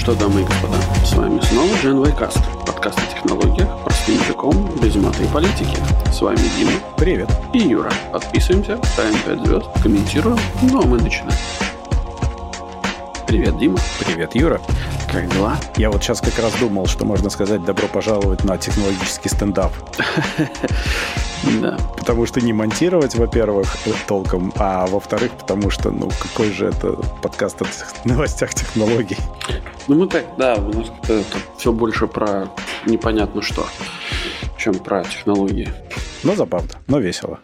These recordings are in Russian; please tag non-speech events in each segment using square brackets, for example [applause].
что, дамы и господа, с вами снова Gen Вайкаст, подкаст о технологиях, простым языком, без маты и политики. С вами Дима. Привет. И Юра. Подписываемся, ставим 5 звезд, комментируем, ну а мы начинаем. Привет, Дима. Привет, Юра. Как дела? Я вот сейчас как раз думал, что можно сказать добро пожаловать на технологический стендап. [laughs] Да. Потому что не монтировать, во-первых, толком, а во-вторых, потому что, ну, какой же это подкаст о [laughs] новостях технологий. Ну, мы так, да, у нас это все больше про непонятно что, чем про технологии. Но забавно, но весело.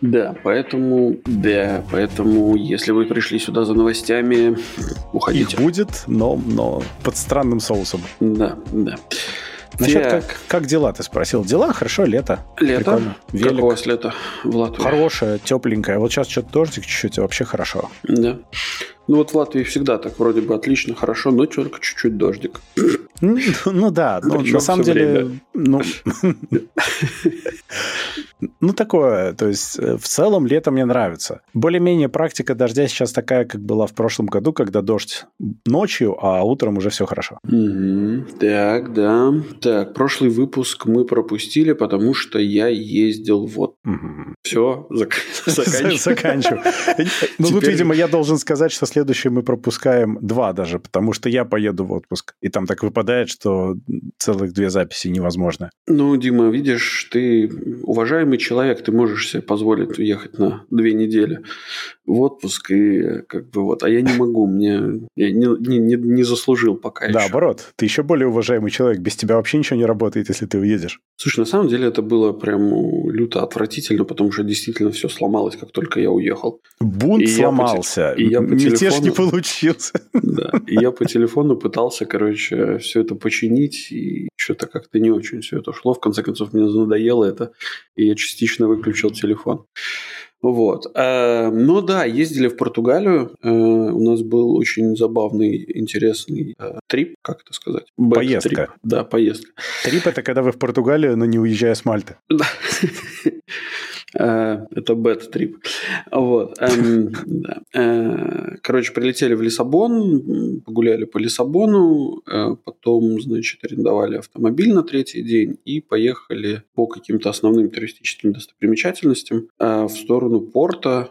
Да, поэтому, да, поэтому, если вы пришли сюда за новостями, уходите. Их будет, но, но под странным соусом. Да, да. Насчет как, как дела, ты спросил. Дела хорошо, лето. Лето? Прикольно. Велик. Как у вас лето в Латвии? Хорошее, тепленькое. Вот сейчас что-то дождик чуть-чуть, вообще хорошо. Да. Ну вот в Латвии всегда так вроде бы отлично, хорошо, но только чуть-чуть дождик. Ну, ну да, но на самом деле, ну, [laughs] ну такое, то есть э, в целом лето мне нравится. Более-менее практика дождя сейчас такая, как была в прошлом году, когда дождь ночью, а утром уже все хорошо. Так, да. Так, прошлый выпуск мы пропустили, потому что я ездил вот. Все, зак... [laughs] заканчиваю. [laughs] Заканчиваю. Ну тут, видимо, я должен сказать, что следующий мы пропускаем два даже, потому что я поеду в отпуск. И там так выпадает, что целых две записи невозможно. Ну, Дима, видишь, ты уважаемый человек, ты можешь себе позволить уехать на две недели в отпуск, и как бы вот, а я не могу, мне я не, не, не заслужил пока да, еще. Наоборот, ты еще более уважаемый человек, без тебя вообще ничего не работает, если ты уедешь. Слушай, на самом деле это было прям люто отвратительно, потому что действительно все сломалось, как только я уехал. Бунт и сломался, я по, и я по мятеж телефону, не получился. Да, и я по телефону пытался, короче, все это починить, и что-то как-то не очень все это шло. В конце концов, мне надоело это, и я частично выключил телефон. Вот. Э, ну да, ездили в Португалию. Э, у нас был очень забавный, интересный э, трип, как это сказать? Поездка. Да, поездка. Трип – это когда вы в Португалию, но не уезжая с Мальты. Э, это бет-трип. Вот. Эм. Э, короче, прилетели в Лиссабон, погуляли по Лиссабону, э, потом, значит, арендовали автомобиль на третий день и поехали по каким-то основным туристическим достопримечательностям в сторону порта.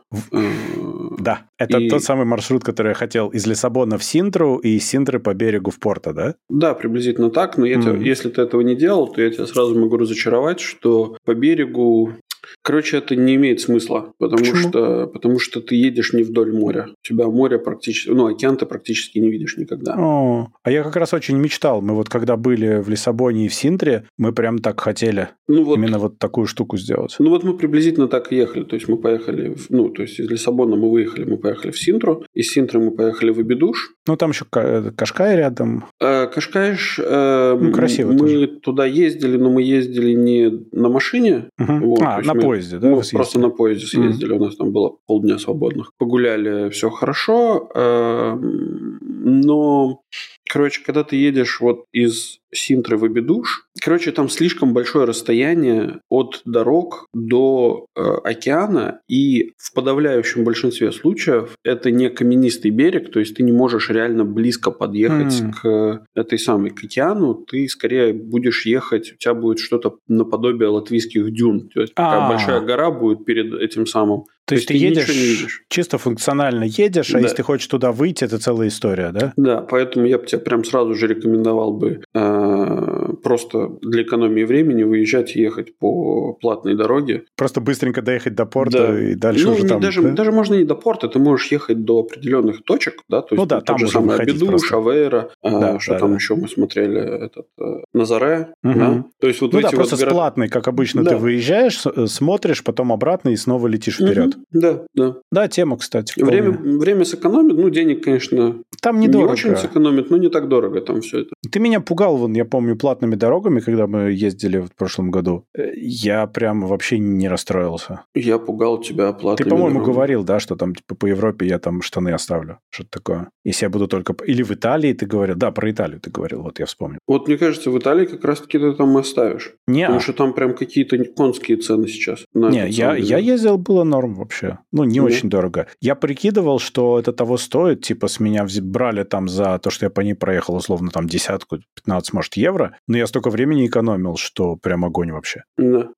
Да, это и... тот самый маршрут, который я хотел из Лиссабона в Синтру и из Синтры по берегу в порта, да? Да, приблизительно так, но я mm. тебя, если ты этого не делал, то я тебя сразу могу разочаровать, что по берегу Короче, это не имеет смысла, потому Почему? что потому что ты едешь не вдоль моря. У тебя море практически, ну, океан ты практически не видишь никогда. О, а я как раз очень мечтал. Мы вот когда были в Лиссабоне и в Синтре, мы прям так хотели ну, вот, именно вот такую штуку сделать. Ну вот мы приблизительно так и ехали. То есть мы поехали, в, ну, то есть из Лиссабона мы выехали, мы поехали в Синтру, из Синтры мы поехали в Абидуш. Ну там еще Кашкай рядом. Э, Кашкай, э, ну, красиво Мы тоже. туда ездили, но мы ездили не на машине. Угу. Вот, а, на поезде, да? Мы просто на поезде съездили, mm. у нас там было полдня свободных. Погуляли, все хорошо, эм, но Короче, когда ты едешь вот из Синтры в Абидуш, короче, там слишком большое расстояние от дорог до э, океана, и в подавляющем большинстве случаев это не каменистый берег, то есть ты не можешь реально близко подъехать mm. к этой самой к океану, ты скорее будешь ехать, у тебя будет что-то наподобие латвийских дюн, то есть такая а. большая гора будет перед этим самым. То, то есть ты, ты едешь, чисто функционально едешь, а да. если ты хочешь туда выйти, это целая история, да? Да, поэтому я бы тебе прям сразу же рекомендовал бы э, просто для экономии времени выезжать и ехать по платной дороге. Просто быстренько доехать до порта да. и дальше ну, уже не, там... Даже, да? даже можно не до порта, ты можешь ехать до определенных точек, да, то есть ну, да, там же самый Абиду, Шавейра, э, да, что да, там да. еще мы смотрели, этот э, Назаре, угу. да? То есть вот ну да, просто вот города... с платной, как обычно, да. ты выезжаешь, э, смотришь, потом обратно и снова летишь вперед. Угу. Да, да. Да, тема, кстати. Время, время сэкономит, ну, денег, конечно, там недорого. Не очень сэкономит, но не так дорого там все это. Ты меня пугал, вон, я помню, платными дорогами, когда мы ездили в прошлом году. Э, я прям вообще не расстроился. Я пугал тебя платными Ты, по-моему, дорогами. говорил, да, что там типа по Европе я там штаны оставлю. Что-то такое. Если я буду только... Или в Италии ты говорил. Да, про Италию ты говорил, вот я вспомнил. Вот мне кажется, в Италии как раз-таки ты там оставишь. Не. Потому что там прям какие-то конские цены сейчас. Не, я, я ездил, было норм вообще. Ну, не mm-hmm. очень дорого. Я прикидывал, что это того стоит. Типа с меня брали там за то, что я по ней проехал, условно, там десятку, 15, может, евро. Но я столько времени экономил, что прям огонь вообще. Да.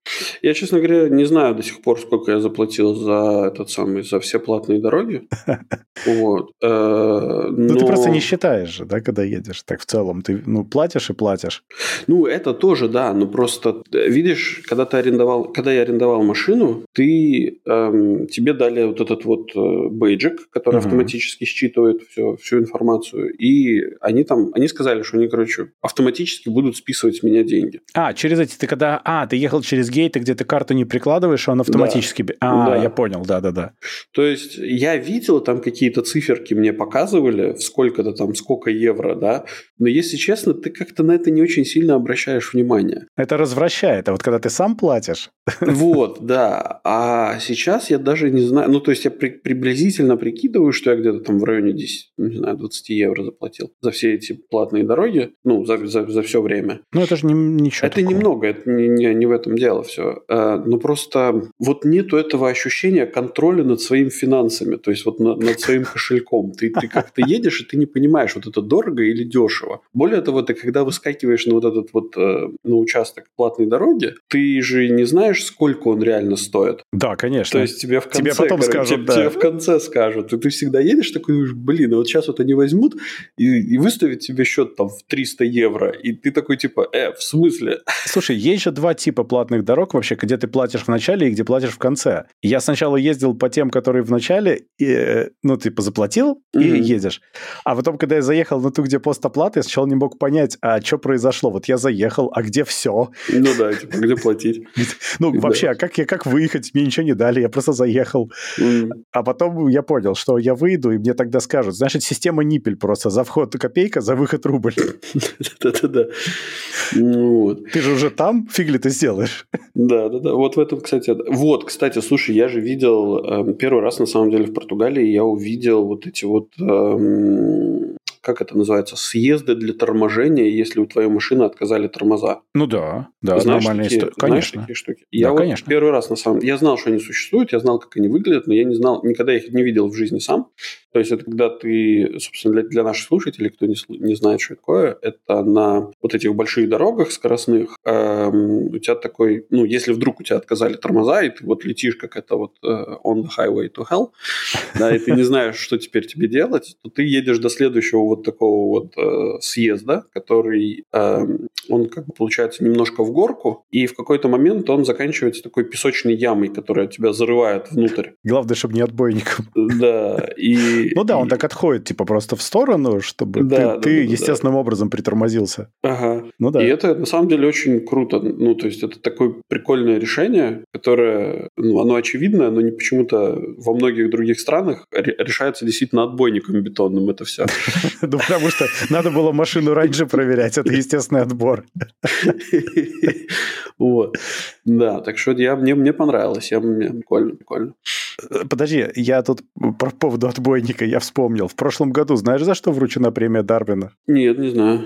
Я, честно говоря, не знаю до сих пор, сколько я заплатил за этот самый, за все платные дороги. [laughs] Вот. Э, ну, ты просто не считаешь же, да, когда едешь. Так в целом ты, ну, платишь и платишь. Ну, это тоже, да. Но просто, э, видишь, когда ты арендовал, когда я арендовал машину, ты, эм, тебе дали вот этот вот э, бейджик, который автоматически считывает все, всю информацию. И они там, они сказали, что они, короче, автоматически будут списывать с меня деньги. А, через эти, ты когда, а, ты ехал через гейты, где ты карту не прикладываешь, он автоматически... Да. А, да. я понял, да-да-да. То есть я видел там какие-то циферки мне показывали, сколько-то там, сколько евро, да, но если честно, ты как-то на это не очень сильно обращаешь внимание. Это развращает, а вот когда ты сам платишь... Вот, да. А сейчас я даже не знаю, ну, то есть я при, приблизительно прикидываю, что я где-то там в районе 10, не знаю, 20 евро заплатил за все эти платные дороги, ну, за, за, за все время. Ну, это же не, ничего Это такого. немного, это не, не, не в этом дело все. А, но просто вот нету этого ощущения контроля над своими финансами, то есть вот над, над своим кошельком. Ты, ты как-то едешь, и ты не понимаешь, вот это дорого или дешево. Более того, ты когда выскакиваешь на вот этот вот э, на участок платной дороги, ты же не знаешь, сколько он реально стоит. Да, конечно. То есть тебе в конце, тебе потом короче, скажут, тебе, да. тебе в конце скажут. И ты всегда едешь такой, думаешь, блин, а вот сейчас вот они возьмут и, и выставят тебе счет там в 300 евро, и ты такой типа, э, в смысле? Слушай, есть же два типа платных дорог вообще, где ты платишь в начале и где платишь в конце. Я сначала ездил по тем, которые в начале, и, э, ну, типа, заплатил и mm-hmm. едешь. А потом, когда я заехал на ту, где пост оплаты, я сначала не мог понять, а что произошло. Вот я заехал, а где все? Ну да, типа, где платить? [laughs] Ну, вообще, а как, я, как выехать? Мне ничего не дали, я просто заехал. А потом я понял, что я выйду, и мне тогда скажут, значит, система ниппель просто. За вход копейка, за выход рубль. Да-да-да. Ну ты же уже там, фиг ли ты сделаешь? Да-да-да. Вот в этом, кстати... Вот, кстати, слушай, я же видел эм, первый раз, на самом деле, в Португалии, я увидел вот эти вот эм, как это называется, съезды для торможения, если у твоей машины отказали тормоза. Ну да, да, знаешь нормальная такие, история. Конечно. Знаешь такие штуки? Я да, вот конечно. первый раз на самом я знал, что они существуют, я знал, как они выглядят, но я не знал, никогда их не видел в жизни сам. То есть это когда ты, собственно, для, для наших слушателей, кто не, не знает, что это такое, это на вот этих больших дорогах скоростных эм, у тебя такой, ну, если вдруг у тебя отказали тормоза, и ты вот летишь как это вот э, on the highway to hell, да, и ты не знаешь, что теперь тебе делать, то ты едешь до следующего вот такого вот э, съезда, который, э, он как бы получается немножко в горку, и в какой-то момент он заканчивается такой песочной ямой, которая тебя зарывает внутрь. Главное, чтобы не отбойником. Да, и... Ну да, он так отходит, типа, просто в сторону, чтобы да, ты, да, ты да, естественным да. образом притормозился. Ага. Ну да. И это на самом деле очень круто. Ну, то есть это такое прикольное решение, которое, ну, оно очевидное, но не почему-то во многих других странах решается действительно отбойником бетонным это все. [laughs] Ну, потому что надо было машину раньше проверять. Это естественный отбор. [laughs] Вот. Да, так что я, мне, мне понравилось. Я, мне прикольно, прикольно. Подожди, я тут по поводу отбойника я вспомнил. В прошлом году знаешь, за что вручена премия Дарвина? Нет, не знаю.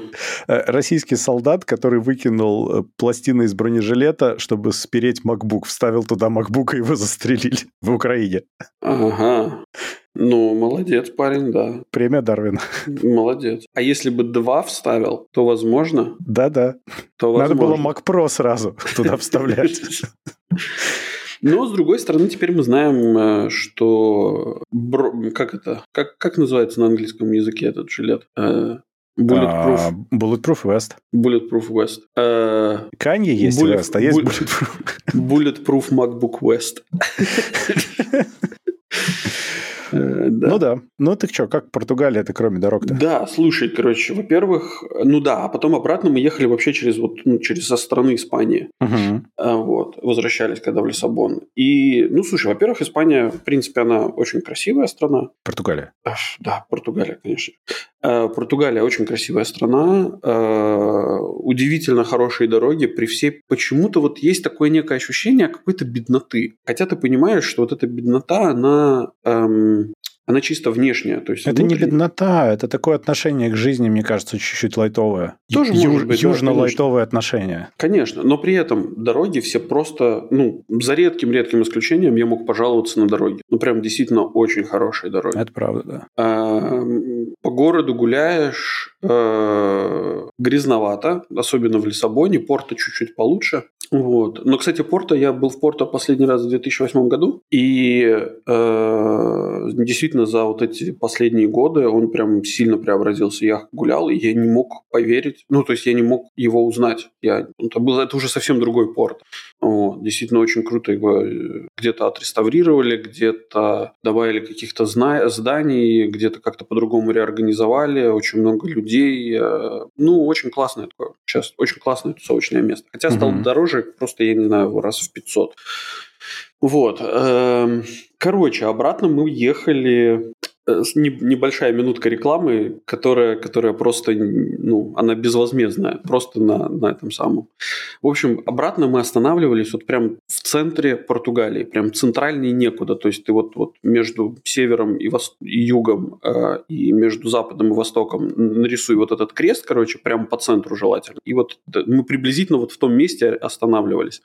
Э, российский солдат, который выкинул э, пластины из бронежилета, чтобы спереть MacBook, вставил туда MacBook и его застрелили в Украине. Ага. Ну, молодец, парень, да. Премия Дарвина. Молодец. А если бы два вставил, то возможно? Да-да. То возможно. Надо было Mac Pro сразу туда вставлять. [laughs] Но, с другой стороны, теперь мы знаем, э, что... Как это? Как, как называется на английском языке этот жилет? Э, Bulletproof. А, Bulletproof West. Bulletproof West. А, Канье есть Bullet, West, а есть Bulletproof. Bulletproof MacBook West. [laughs] Э, да. Ну да. Ну ты что, как Португалия, это кроме дорог-то? Да, слушай, короче, во-первых, ну да, а потом обратно мы ехали вообще через вот ну, через со стороны Испании. Угу. Вот, возвращались когда в Лиссабон. И, ну слушай, во-первых, Испания, в принципе, она очень красивая страна. Португалия. Да, Португалия, конечно. Э, Португалия очень красивая страна, э, удивительно хорошие дороги, при всей... Почему-то вот есть такое некое ощущение какой-то бедноты. Хотя ты понимаешь, что вот эта беднота, она... Эм, она чисто внешняя. То есть это внутренне... не беднота, это такое отношение к жизни, мне кажется, чуть-чуть лайтовое. Тоже Ю- может быть, Южно-лайтовое да, отношение. Конечно, но при этом дороги все просто, ну, за редким-редким исключением я мог пожаловаться на дороги. Ну, прям действительно очень хорошие дороги. Это правда, да. А, по городу гуляешь, а, грязновато, особенно в Лиссабоне, порта чуть-чуть получше. Вот. Но, кстати, Порто, я был в Порто последний раз в 2008 году, и э, действительно за вот эти последние годы он прям сильно преобразился. Я гулял, и я не мог поверить, ну, то есть я не мог его узнать. Я, это, был, это уже совсем другой порт. Вот. Действительно очень круто его э, где-то отреставрировали, где-то добавили каких-то зданий, где-то как-то по-другому реорганизовали, очень много людей. Э, ну, очень классное такое. Сейчас очень классное тусовочное место. Хотя стало mm-hmm. дороже просто, я не знаю, раз в 500. Вот. Эм, короче, обратно мы ехали небольшая минутка рекламы, которая, которая просто, ну, она безвозмездная, просто на, на этом самом. В общем, обратно мы останавливались вот прям в центре Португалии, прям центральнее некуда, то есть ты вот, вот между севером и, вос, и югом э, и между западом и востоком нарисуй вот этот крест, короче, прям по центру желательно. И вот мы приблизительно вот в том месте останавливались.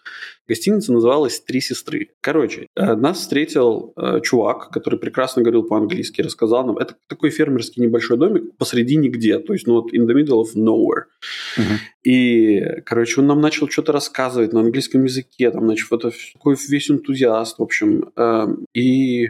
Гостиница называлась «Три сестры». Короче, э, нас встретил э, чувак, который прекрасно говорил по-английски, рассказал нам. Это такой фермерский небольшой домик посреди нигде, то есть, ну вот in the middle of nowhere. Uh-huh. И, короче, он нам начал что-то рассказывать на английском языке, там, значит, это такой весь энтузиаст, в общем. Эм, и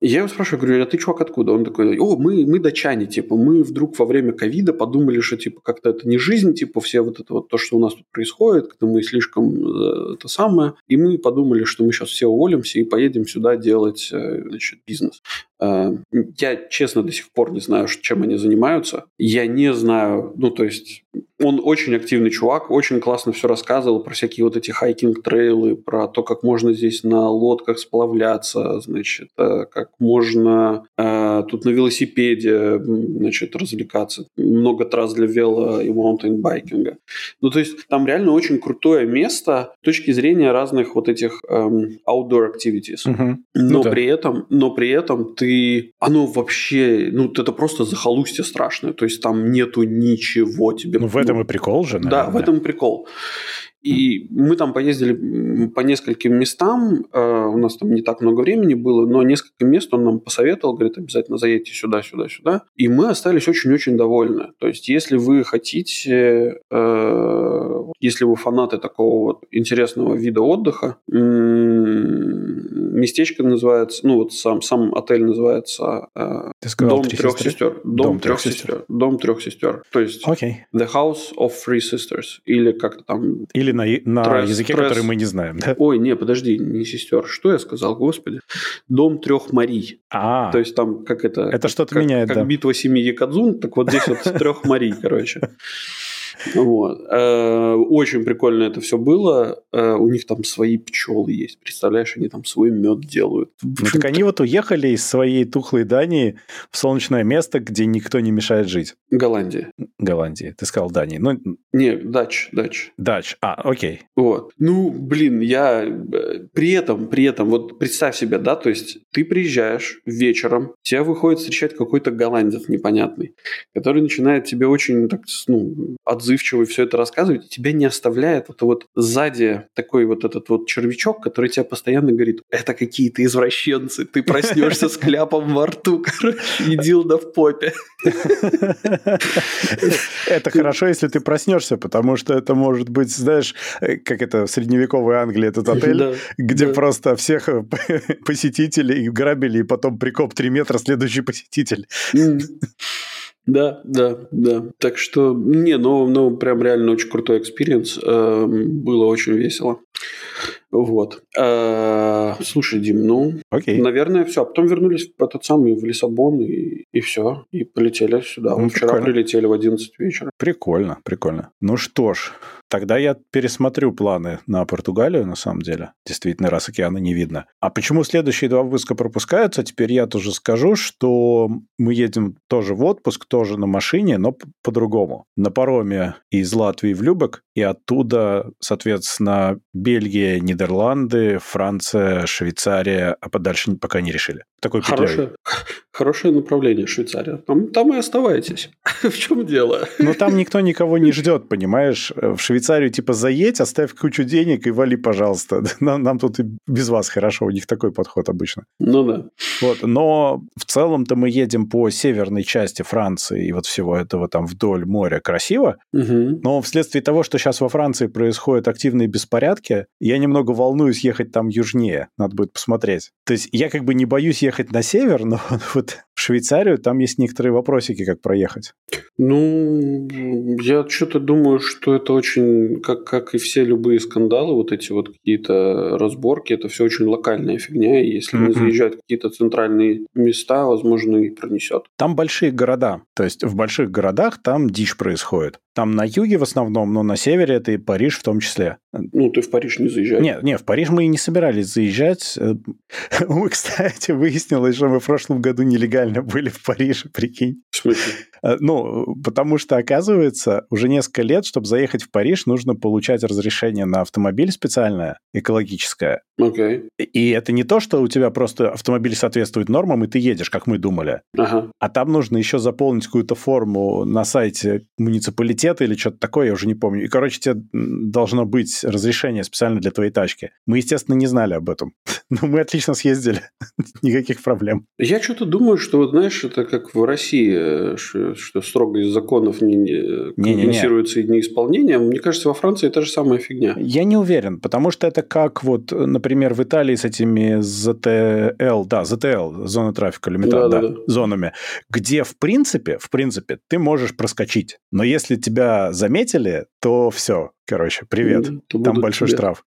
я его спрашиваю, говорю, а ты, чувак, откуда? Он такой, о, мы, мы датчане, типа, мы вдруг во время ковида подумали, что, типа, как-то это не жизнь, типа, все вот это вот то, что у нас тут происходит, когда мы слишком э, это самое, и мы подумали, что мы сейчас все уволимся и поедем сюда делать, э, значит, бизнес. Э, я, честно, до сих пор не знаю, чем они занимаются. Я не знаю, ну, то есть, он очень активный чувак, очень классно все рассказывал про всякие вот эти hiking trail ы, про то, как можно здесь на лодках сплавляться, значит, э, как можно э, тут на велосипеде, значит, развлекаться. Много трасс для вело и mountain biking а. Ну, то есть там реально очень крутое место с точки зрения разных вот этих эм, outdoor activities. Угу. Но ну, да. при этом, но при этом ты, оно вообще, ну, это просто захолустье страшное. То есть там нету ничего тебе. Ну, в этом и прикол же, наверное. Да, в этом и прикол. И мы там поездили по нескольким местам, э, у нас там не так много времени было, но несколько мест он нам посоветовал, говорит, обязательно заедьте сюда, сюда, сюда. И мы остались очень-очень довольны. То есть, если вы хотите, э, если вы фанаты такого вот интересного вида отдыха, местечко называется, ну вот сам, сам отель называется э, сказал, Дом трех сестер. сестер. Дом, Дом трех сестер. сестер. Дом трех сестер. То есть okay. The House of Three Sisters. Или как-то там... Или на, на тресс, языке, тресс... который мы не знаем. Да? Ой, не, подожди, не сестер. Что я сказал, господи? Дом трех Марий. А, То есть там как это... Это что-то как, меняет, Как да. битва семи Якадзун, так вот здесь вот [laughs] трех Марий, короче. Вот. Э, очень прикольно это все было. Э, у них там свои пчелы есть. Представляешь, они там свой мед делают. Ну, так они вот уехали из своей тухлой Дании в солнечное место, где никто не мешает жить. Голландия. Голландия. Ты сказал Дании. Ну... Не, Дач, Дач. Дач. А, окей. Вот. Ну, блин, я э, при этом, при этом, вот представь себе, да, то есть ты приезжаешь вечером, тебя выходит встречать какой-то голландец непонятный, который начинает тебе очень так, ну, отзывчиво все это рассказывать, и тебя не оставляет вот, вот сзади такой вот этот вот червячок, который тебя постоянно говорит, это какие-то извращенцы, ты проснешься с кляпом во рту, [laughs] короче, и дилда в попе. Это хорошо, если ты проснешься, потому что это может быть, знаешь, э, как это в средневековой Англии этот отель, где просто всех э, [laughs] посетителей грабили, и потом прикоп 3 метра следующий посетитель. Да, да, да. Так что, не, ну, ну прям реально очень крутой experience. Э, было очень весело. Вот. Э, слушай, Дим, ну, Окей. наверное, все. А потом вернулись в этот самый в Лиссабон и, и все. И полетели сюда. Ну, вчера прилетели в 11 вечера. Прикольно, прикольно. Ну что ж, Тогда я пересмотрю планы на Португалию, на самом деле. Действительно, раз океана не видно. А почему следующие два выпуска пропускаются, теперь я тоже скажу, что мы едем тоже в отпуск, тоже на машине, но по-другому. На пароме из Латвии в Любек, и оттуда, соответственно, Бельгия, Нидерланды, Франция, Швейцария, а подальше пока не решили. Такой хорошее, хорошее направление Швейцария. Там, там и оставайтесь. [laughs] в чем дело? Ну, там никто никого не ждет, понимаешь? В Швейцарию типа заедь, оставь кучу денег и вали, пожалуйста. [laughs] Нам, нам тут и без вас хорошо, у них такой подход обычно. Ну да. Вот, но в целом-то мы едем по северной части Франции и вот всего этого там вдоль моря красиво. Угу. Но вследствие того, что сейчас во Франции происходят активные беспорядки, я немного волнуюсь ехать там южнее. Надо будет посмотреть. То есть я как бы не боюсь ехать на север, но [laughs] вот в Швейцарию там есть некоторые вопросики, как проехать. Ну, я что-то думаю, что это очень, как, как и все любые скандалы, вот эти вот какие-то разборки, это все очень локальная фигня, и если mm-hmm. не заезжать в какие-то центральные места, возможно, и пронесет. Там большие города, то есть в больших городах там дичь происходит. Там на юге в основном, но на севере это и Париж в том числе. Ну, ты в Париж не заезжаешь. Нет, нет, в Париж мы и не собирались заезжать. Мы, [laughs] кстати, выяснилось, что мы в прошлом году нелегально были в Париже, прикинь. В смысле? Э, ну, потому что, оказывается, уже несколько лет, чтобы заехать в Париж, нужно получать разрешение на автомобиль специальное, экологическое. Okay. И это не то, что у тебя просто автомобиль соответствует нормам, и ты едешь, как мы думали. Ага. А там нужно еще заполнить какую-то форму на сайте муниципалитета или что-то такое, я уже не помню. И, короче, тебе должно быть разрешение специально для твоей тачки. Мы, естественно, не знали об этом. [laughs] Но мы отлично съездили. [laughs] Никаких проблем. Я что-то думаю, что, вот, знаешь, это как в России, что строго из законов не, не компенсируется не, не. неисполнением. Мне кажется, во Франции та же самая фигня. Я не уверен, потому что это как вот, например, в Италии с этими ZTL, да, ZTL, зона трафика, лимитар, да, да, да, зонами, где в принципе, в принципе, ты можешь проскочить. Но если тебя заметили, то все, Короче, привет. То Там большой тебе. штраф.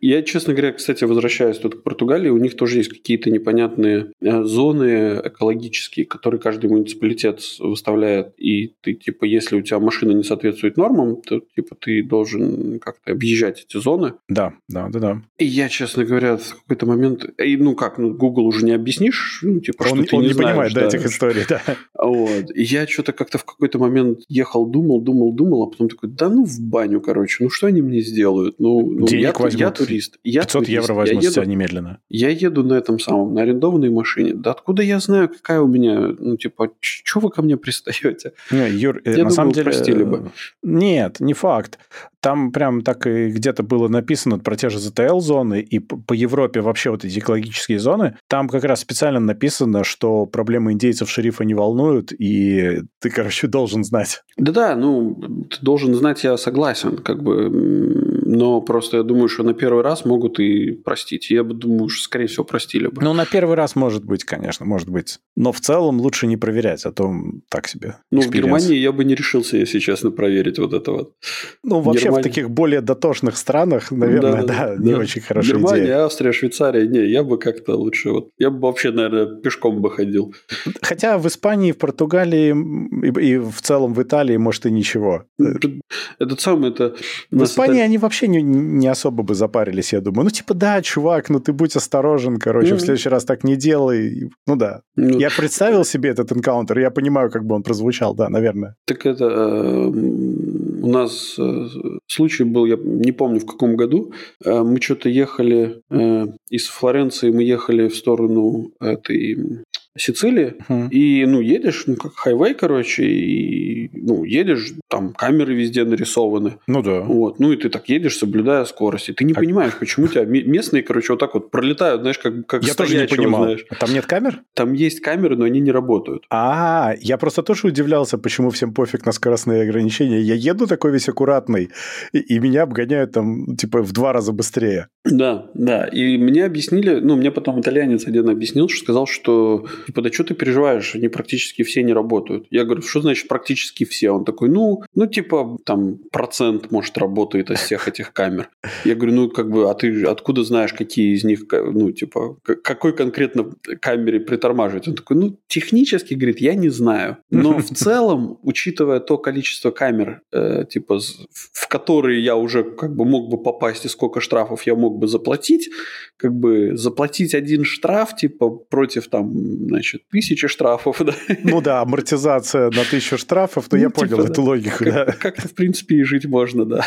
Я, честно говоря, кстати, возвращаюсь тут к Португалии. У них тоже есть какие-то непонятные э, зоны экологические, которые каждый муниципалитет выставляет. И ты, типа, если у тебя машина не соответствует нормам, то, типа, ты должен как-то объезжать эти зоны. Да, да, да, да. И я, честно говоря, в какой-то момент... И, ну как, ну, Google уже не объяснишь, ну, типа, он, что ты он не, не знаешь, понимает, да, этих историй, да. Вот. И я что-то как-то в какой-то момент ехал, думал, думал, думал, а потом такой, да ну в баню, короче короче, ну что они мне сделают? Ну, ну Денег я, возьмут. я турист. Я 500 турист. евро возьмут я еду, себя немедленно. Я еду на этом самом, на арендованной машине. Да откуда я знаю, какая у меня, ну, типа, что вы ко мне [laughs] пристаете? Не, Юр, я на думаю, самом деле... простили бы. Нет, не факт. Там прям так и где-то было написано про те же ZTL-зоны, и по Европе вообще вот эти экологические зоны, там как раз специально написано, что проблемы индейцев шерифа не волнуют, и ты, короче, должен знать. Да-да, ну, ты должен знать, я согласен, как бы, но просто я думаю, что на первый раз могут и простить. Я бы думаю, что, скорее всего, простили бы. Ну, на первый раз может быть, конечно, может быть. Но в целом лучше не проверять, а то так себе. Ну, в Германии я бы не решился, если честно, проверить вот это вот. Ну, вообще в таких более дотошных странах, наверное, да, да, да не да. очень хорошая Германия, идея. Австрия, Швейцария, не, я бы как-то лучше вот, я бы вообще, наверное, пешком бы ходил. Хотя в Испании, в Португалии и, и в целом в Италии, может, и ничего. Этот самый, это... В Испании это... они вообще не, не особо бы запарились, я думаю. Ну, типа, да, чувак, ну ты будь осторожен, короче, mm-hmm. в следующий раз так не делай. Ну да. Mm-hmm. Я представил себе этот энкаунтер, я понимаю, как бы он прозвучал, да, наверное. Так это... У нас э, случай был, я не помню в каком году, э, мы что-то ехали э, из Флоренции, мы ехали в сторону этой Сицилии, uh-huh. и, ну, едешь, ну, как хайвей, короче, и, ну, едешь, там камеры везде нарисованы. Ну, да. Вот, ну, и ты так едешь, соблюдая скорость, и ты не а... понимаешь, почему тебя местные, короче, вот так вот пролетают, знаешь, как, как Я тоже не понимал. Знаешь. Там нет камер? Там есть камеры, но они не работают. А, я просто тоже удивлялся, почему всем пофиг на скоростные ограничения. Я еду такой весь аккуратный, и, и меня обгоняют там, типа, в два раза быстрее. Да, да, и мне объяснили, ну, мне потом итальянец один объяснил, что сказал, что типа, да что ты переживаешь, они практически все не работают. Я говорю, что значит практически все? Он такой, ну, ну, типа, там, процент, может, работает из всех этих камер. Я говорю, ну, как бы, а ты откуда знаешь, какие из них, ну, типа, какой конкретно камере притормаживать? Он такой, ну, технически, говорит, я не знаю. Но в [laughs] целом, учитывая то количество камер, э, типа, в которые я уже как бы мог бы попасть и сколько штрафов я мог бы заплатить, как бы заплатить один штраф, типа, против там, значит, тысячи штрафов, [laughs] да. Ну да, амортизация на тысячу штрафов, но ну, я типа, понял да. эту логику, как, да. Как-то, в принципе, и жить можно, да.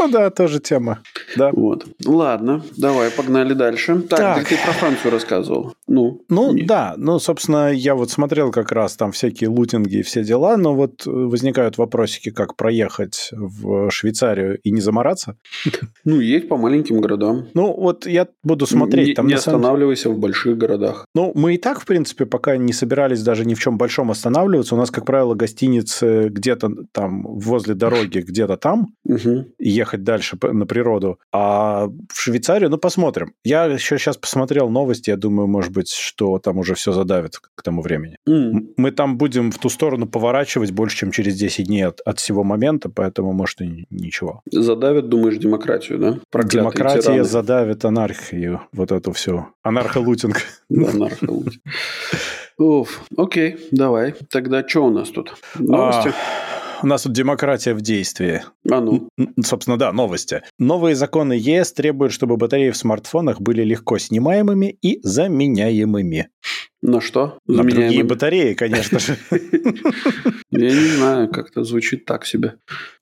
Ну да, тоже тема. Да. Вот. Ладно, давай, погнали дальше. Так, так. ты про Францию рассказывал. Ну, ну да, ну, собственно, я вот смотрел как раз там всякие лутинги и все дела, но вот возникают вопросики, как проехать в Швейцарию и не замораться. [laughs] Ну, едь по маленьким городам. Ну, вот я буду смотреть. Не, там, не останавливайся самом... в больших городах. Ну, мы и так, в принципе, пока не собирались даже ни в чем большом останавливаться. У нас, как правило, гостиницы где-то там возле дороги, где-то там. Угу. Ехать ехать дальше на природу. А в Швейцарию, ну, посмотрим. Я еще сейчас посмотрел новости, я думаю, может быть, что там уже все задавит к тому времени. Mm. Мы там будем в ту сторону поворачивать больше, чем через 10 дней от, от всего момента, поэтому, может, и ничего. Задавит, думаешь, демократию, да? Проклятые Демократия тираны. задавит анархию, вот эту всю. Анархолутинг. [laughs] Анархолутинг. Уф, окей, давай. Тогда что у нас тут? Новости? А, у нас тут демократия в действии. А ну. Собственно, да, новости. Новые законы ЕС требуют, чтобы батареи в смартфонах были легко снимаемыми и заменяемыми. На что? На другие батареи, конечно же. [laughs] Я не знаю, как-то звучит так себе.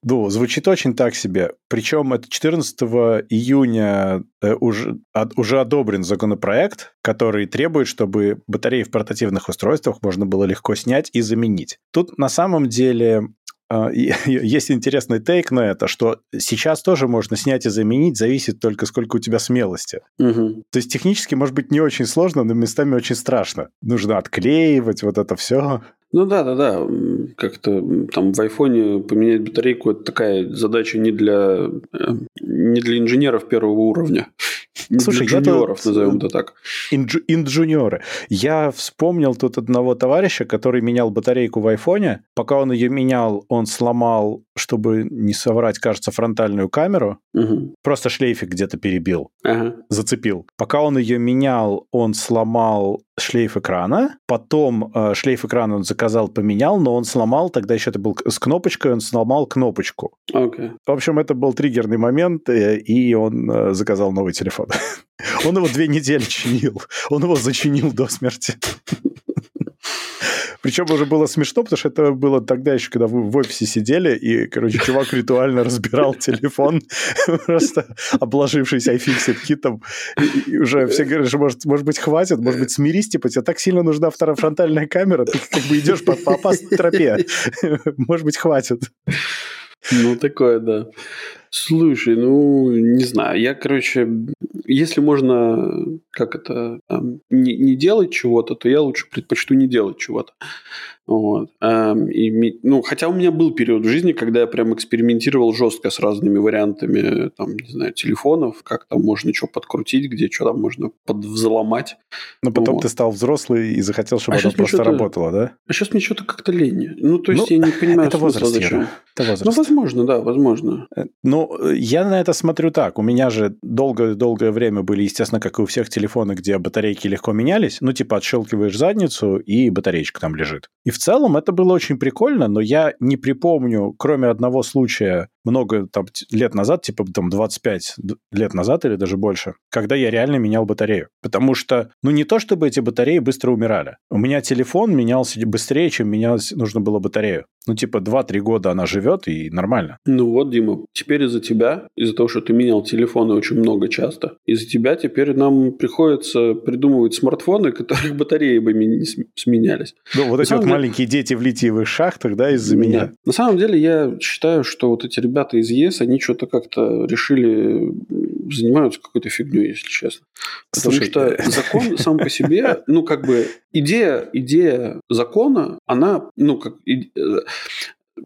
Да, звучит очень так себе. Причем это 14 июня э, уже, уже одобрен законопроект, который требует, чтобы батареи в портативных устройствах можно было легко снять и заменить. Тут на самом деле [laughs] есть интересный тейк на это, что сейчас тоже можно снять и заменить, зависит только сколько у тебя смелости. Угу. То есть технически может быть не очень сложно, но местами очень страшно. Нужно отклеивать вот это все. Ну да, да, да. Как-то там в айфоне поменять батарейку это такая задача не для, э, не для инженеров первого уровня. Слушай, джуниоров, я назовем это так. Инджу, инжуниоры. Я вспомнил тут одного товарища, который менял батарейку в айфоне. Пока он ее менял, он сломал, чтобы не соврать, кажется, фронтальную камеру. Угу. Просто шлейфик где-то перебил, ага. зацепил. Пока он ее менял, он сломал шлейф экрана. Потом э, шлейф экрана он заказал, поменял, но он сломал, тогда еще это был с кнопочкой, он сломал кнопочку. Okay. В общем, это был триггерный момент, э, и он э, заказал новый телефон. Он его две недели чинил. Он его зачинил до смерти. Причем уже было смешно, потому что это было тогда еще, когда вы в офисе сидели, и, короче, чувак ритуально разбирал телефон, просто обложившись iFixit китом. И уже все говорят, что, может, может быть, хватит, может быть, смирись, типа, тебе так сильно нужна вторая фронтальная камера, ты как бы идешь по, по опасной тропе. Может быть, хватит. Ну, такое, да. Слушай, ну, не знаю. Я, короче, если можно, как это, не, не делать чего-то, то я лучше предпочту не делать чего-то. Вот. И, ну, хотя у меня был период в жизни, когда я прям экспериментировал жестко с разными вариантами, там, не знаю, телефонов, как там можно что подкрутить, где что там можно подвзломать. Но потом вот. ты стал взрослый и захотел, чтобы а оно просто работало, да? А сейчас мне что-то как-то лень. Ну, то есть ну, я не понимаю это возраст, зачем. Это возраст. Ну, возможно, да, возможно. Э, ну, я на это смотрю так. У меня же долгое-долгое время были, естественно, как и у всех телефоны, где батарейки легко менялись. Ну, типа, отщелкиваешь задницу, и батареечка там лежит. И в в целом это было очень прикольно, но я не припомню, кроме одного случая, много там, лет назад, типа там 25 лет назад или даже больше, когда я реально менял батарею. Потому что, ну не то, чтобы эти батареи быстро умирали. У меня телефон менялся быстрее, чем менялось нужно было батарею. Ну типа 2-3 года она живет и нормально. Ну вот, Дима, теперь из-за тебя, из-за того, что ты менял телефоны очень много часто, из-за тебя теперь нам приходится придумывать смартфоны, которых батареи бы не сменялись. Ну вот эти вот деле... маленькие дети в литиевых шахтах, да, из-за да. меня. На самом деле я считаю, что вот эти ребята из ЕС, они что-то как-то решили занимаются какой-то фигней, если честно. Потому Слушай, что э, закон [laughs] сам по себе, ну, как бы идея, идея закона, она, ну, как э,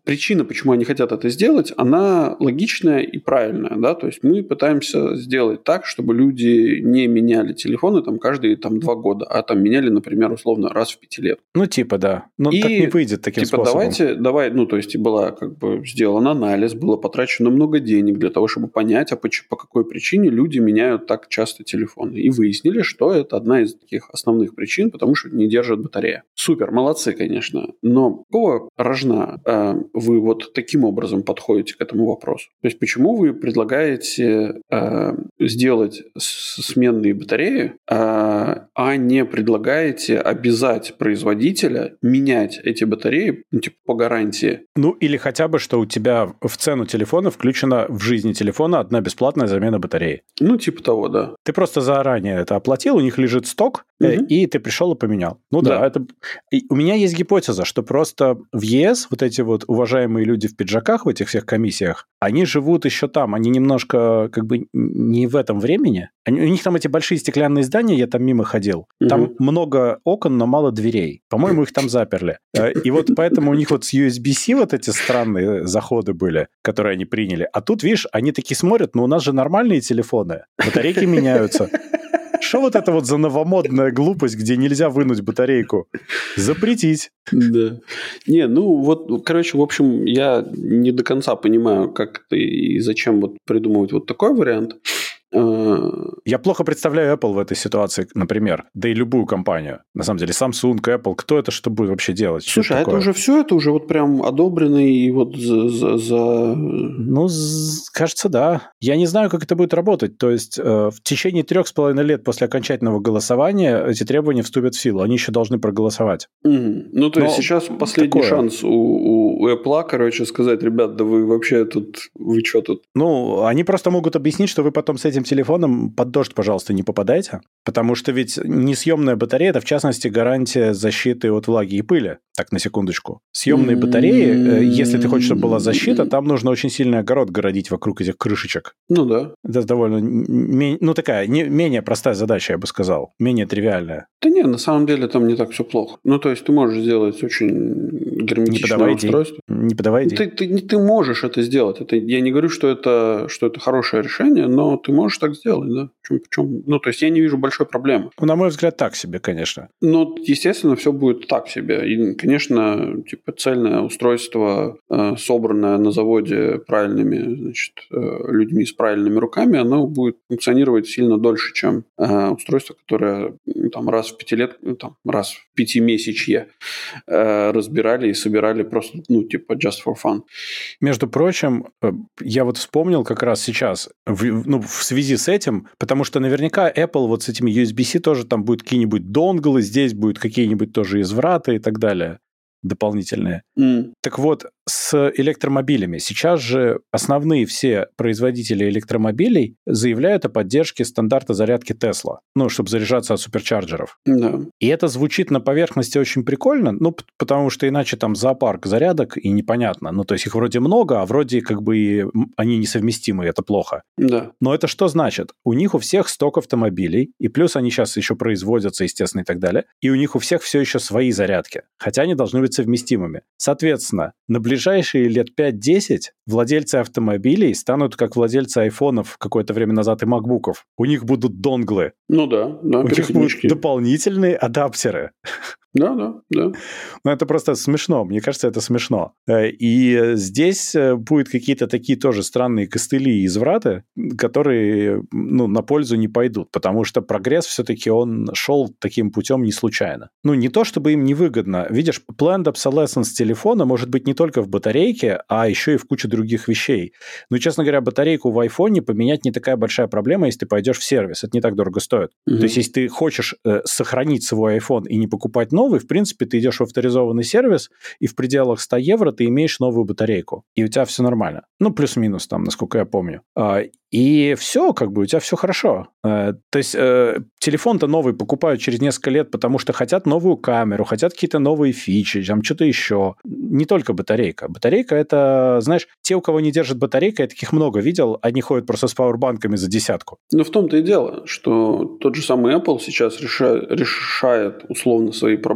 причина, почему они хотят это сделать, она логичная и правильная, да, то есть мы пытаемся сделать так, чтобы люди не меняли телефоны там каждые там два года, а там меняли, например, условно раз в пяти лет. Ну типа да, но и, так не выйдет таким типа, способом. давайте, давай, ну то есть была как бы сделан анализ, было потрачено много денег для того, чтобы понять, а по, по какой причине люди меняют так часто телефоны, и выяснили, что это одна из таких основных причин, потому что не держит батарея. Супер, молодцы, конечно, но какого рожна э, вы вот таким образом подходите к этому вопросу? То есть почему вы предлагаете э, сделать сменные батареи, э, а не предлагаете обязать производителя менять эти батареи ну, типа по гарантии? Ну или хотя бы, что у тебя в цену телефона включена в жизни телефона одна бесплатная замена батареи. Ну типа того, да. Ты просто заранее это оплатил, у них лежит сток, угу. и ты пришел и поменял. Ну да, да это... И у меня есть гипотеза, что просто в ЕС вот эти вот уважаемые люди в пиджаках в этих всех комиссиях, они живут еще там, они немножко как бы не в этом времени. Они, у них там эти большие стеклянные здания, я там мимо ходил. Там угу. много окон, но мало дверей. По-моему, их там заперли. Э, и вот поэтому у них вот с USB-C вот эти странные заходы были, которые они приняли. А тут, видишь, они такие смотрят, ну у нас же нормальные телефоны, батарейки меняются. Что вот это вот за новомодная глупость, где нельзя вынуть батарейку? Запретить. Да. Не, ну вот, короче, в общем, я не до конца понимаю, как ты и зачем вот придумывать вот такой вариант. Э, я плохо представляю Apple в этой ситуации, например, да и любую компанию. На самом деле, Samsung, Apple, кто это что будет вообще делать? Слушай, а это уже все, это уже вот прям одобренный и вот за... за, за... Ну, кажется, да. Я не знаю, как это будет работать. То есть э, в течение трех с половиной лет после окончательного голосования эти требования вступят в силу. Они еще должны проголосовать. Mm. Ну, то Но есть сейчас последний такое. шанс у, у, у Apple, короче, сказать, ребят, да вы вообще тут, вы что тут? Ну, они просто могут объяснить, что вы потом с этим этим телефоном под дождь, пожалуйста, не попадайте, потому что ведь несъемная батарея – это, в частности, гарантия защиты от влаги и пыли. Так, на секундочку. Съемные батареи, э, если ты хочешь, чтобы была защита, там нужно очень сильный огород городить вокруг этих крышечек. Ну да. Это довольно, ну такая, не, менее простая задача, я бы сказал, менее тривиальная. Да нет, на самом деле там не так все плохо. Ну то есть ты можешь сделать очень герметичное не устройство. Не подавай идей. Ты, ты, ты можешь это сделать. Это, я не говорю, что это, что это хорошее решение, но ты можешь так сделать, да. В чем, в чем, ну то есть я не вижу большой проблемы. Ну, на мой взгляд, так себе, конечно. Ну, естественно, все будет так себе. И конечно, типа цельное устройство, э, собранное на заводе правильными значит, э, людьми с правильными руками, оно будет функционировать сильно дольше, чем э, устройство, которое там раз в пяти лет, ну, там, раз в пятимесячье разбирали и собирали просто, ну, типа just for fun. Между прочим, я вот вспомнил как раз сейчас, в, ну, в связи с этим, потому что наверняка Apple вот с этими USB-C тоже там будет какие-нибудь донглы, здесь будет какие-нибудь тоже извраты и так далее дополнительные. Mm. Так вот, с электромобилями. Сейчас же основные все производители электромобилей заявляют о поддержке стандарта зарядки Tesla, ну, чтобы заряжаться от суперчарджеров. Да. И это звучит на поверхности очень прикольно, ну, потому что иначе там зоопарк зарядок, и непонятно. Ну, то есть их вроде много, а вроде как бы и они несовместимы, это плохо. Да. Но это что значит? У них у всех сток автомобилей, и плюс они сейчас еще производятся, естественно, и так далее, и у них у всех все еще свои зарядки, хотя они должны быть совместимыми. Соответственно, на ближайшие лет 5-10 владельцы автомобилей станут как владельцы айфонов какое-то время назад и макбуков. У них будут донглы. Ну да, да. У них будут дополнительные адаптеры. Да, да, да. Ну, это просто смешно. Мне кажется, это смешно. Э, и здесь э, будут какие-то такие тоже странные костыли и извраты, которые ну, на пользу не пойдут, потому что прогресс все-таки он шел таким путем не случайно. Ну, не то, чтобы им невыгодно. Видишь, planned obsolescence телефона может быть не только в батарейке, а еще и в куче других вещей. Ну, честно говоря, батарейку в айфоне поменять не такая большая проблема, если ты пойдешь в сервис. Это не так дорого стоит. Mm-hmm. То есть, если ты хочешь э, сохранить свой iPhone и не покупать новый, новый, в принципе, ты идешь в авторизованный сервис, и в пределах 100 евро ты имеешь новую батарейку, и у тебя все нормально. Ну, плюс-минус там, насколько я помню. А, и все, как бы у тебя все хорошо. Э, то есть э, телефон-то новый покупают через несколько лет, потому что хотят новую камеру, хотят какие-то новые фичи, там что-то еще. Не только батарейка. Батарейка это, знаешь, те, у кого не держит батарейка, я таких много видел, они ходят просто с пауэрбанками за десятку. Ну, в том-то и дело, что тот же самый Apple сейчас решает, решает условно свои проблемы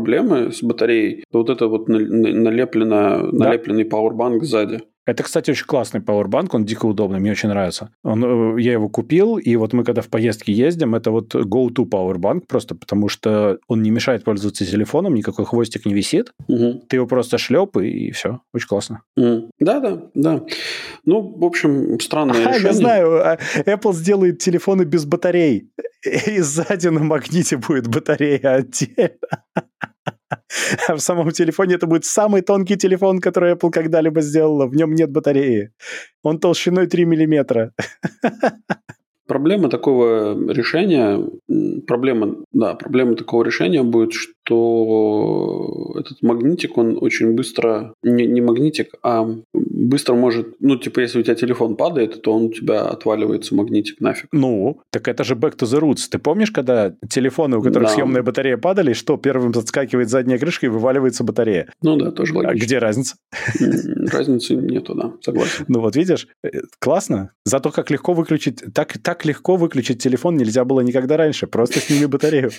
с батареей. Вот это вот налеплено, да? налепленный пауэрбанк сзади. Это, кстати, очень классный пауэрбанк, он дико удобный, мне очень нравится. Он, э, я его купил, и вот мы когда в поездке ездим, это вот go-to пауэрбанк просто, потому что он не мешает пользоваться телефоном, никакой хвостик не висит. Угу. Ты его просто шлеп, и, и все. Очень классно. Да-да, да. Ну, в общем, странное а, решение. Я знаю, Apple сделает телефоны без батарей, [laughs] и сзади на магните будет батарея отдельно. [laughs] А в самом телефоне это будет самый тонкий телефон, который Apple когда-либо сделала. В нем нет батареи. Он толщиной 3 миллиметра. Проблема такого решения, проблема, да, проблема такого решения будет, что этот магнитик, он очень быстро, не, не магнитик, а быстро может, ну, типа, если у тебя телефон падает, то он у тебя отваливается магнитик нафиг. Ну, так это же back to the roots. Ты помнишь, когда телефоны, у которых да. съемная батарея падали, что первым подскакивает задняя крышка и вываливается батарея? Ну да, тоже логично. А где разница? Разницы нету, да, согласен. Ну вот видишь, э, классно. Зато как легко выключить, так, так легко выключить телефон нельзя было никогда раньше. Просто сними батарею.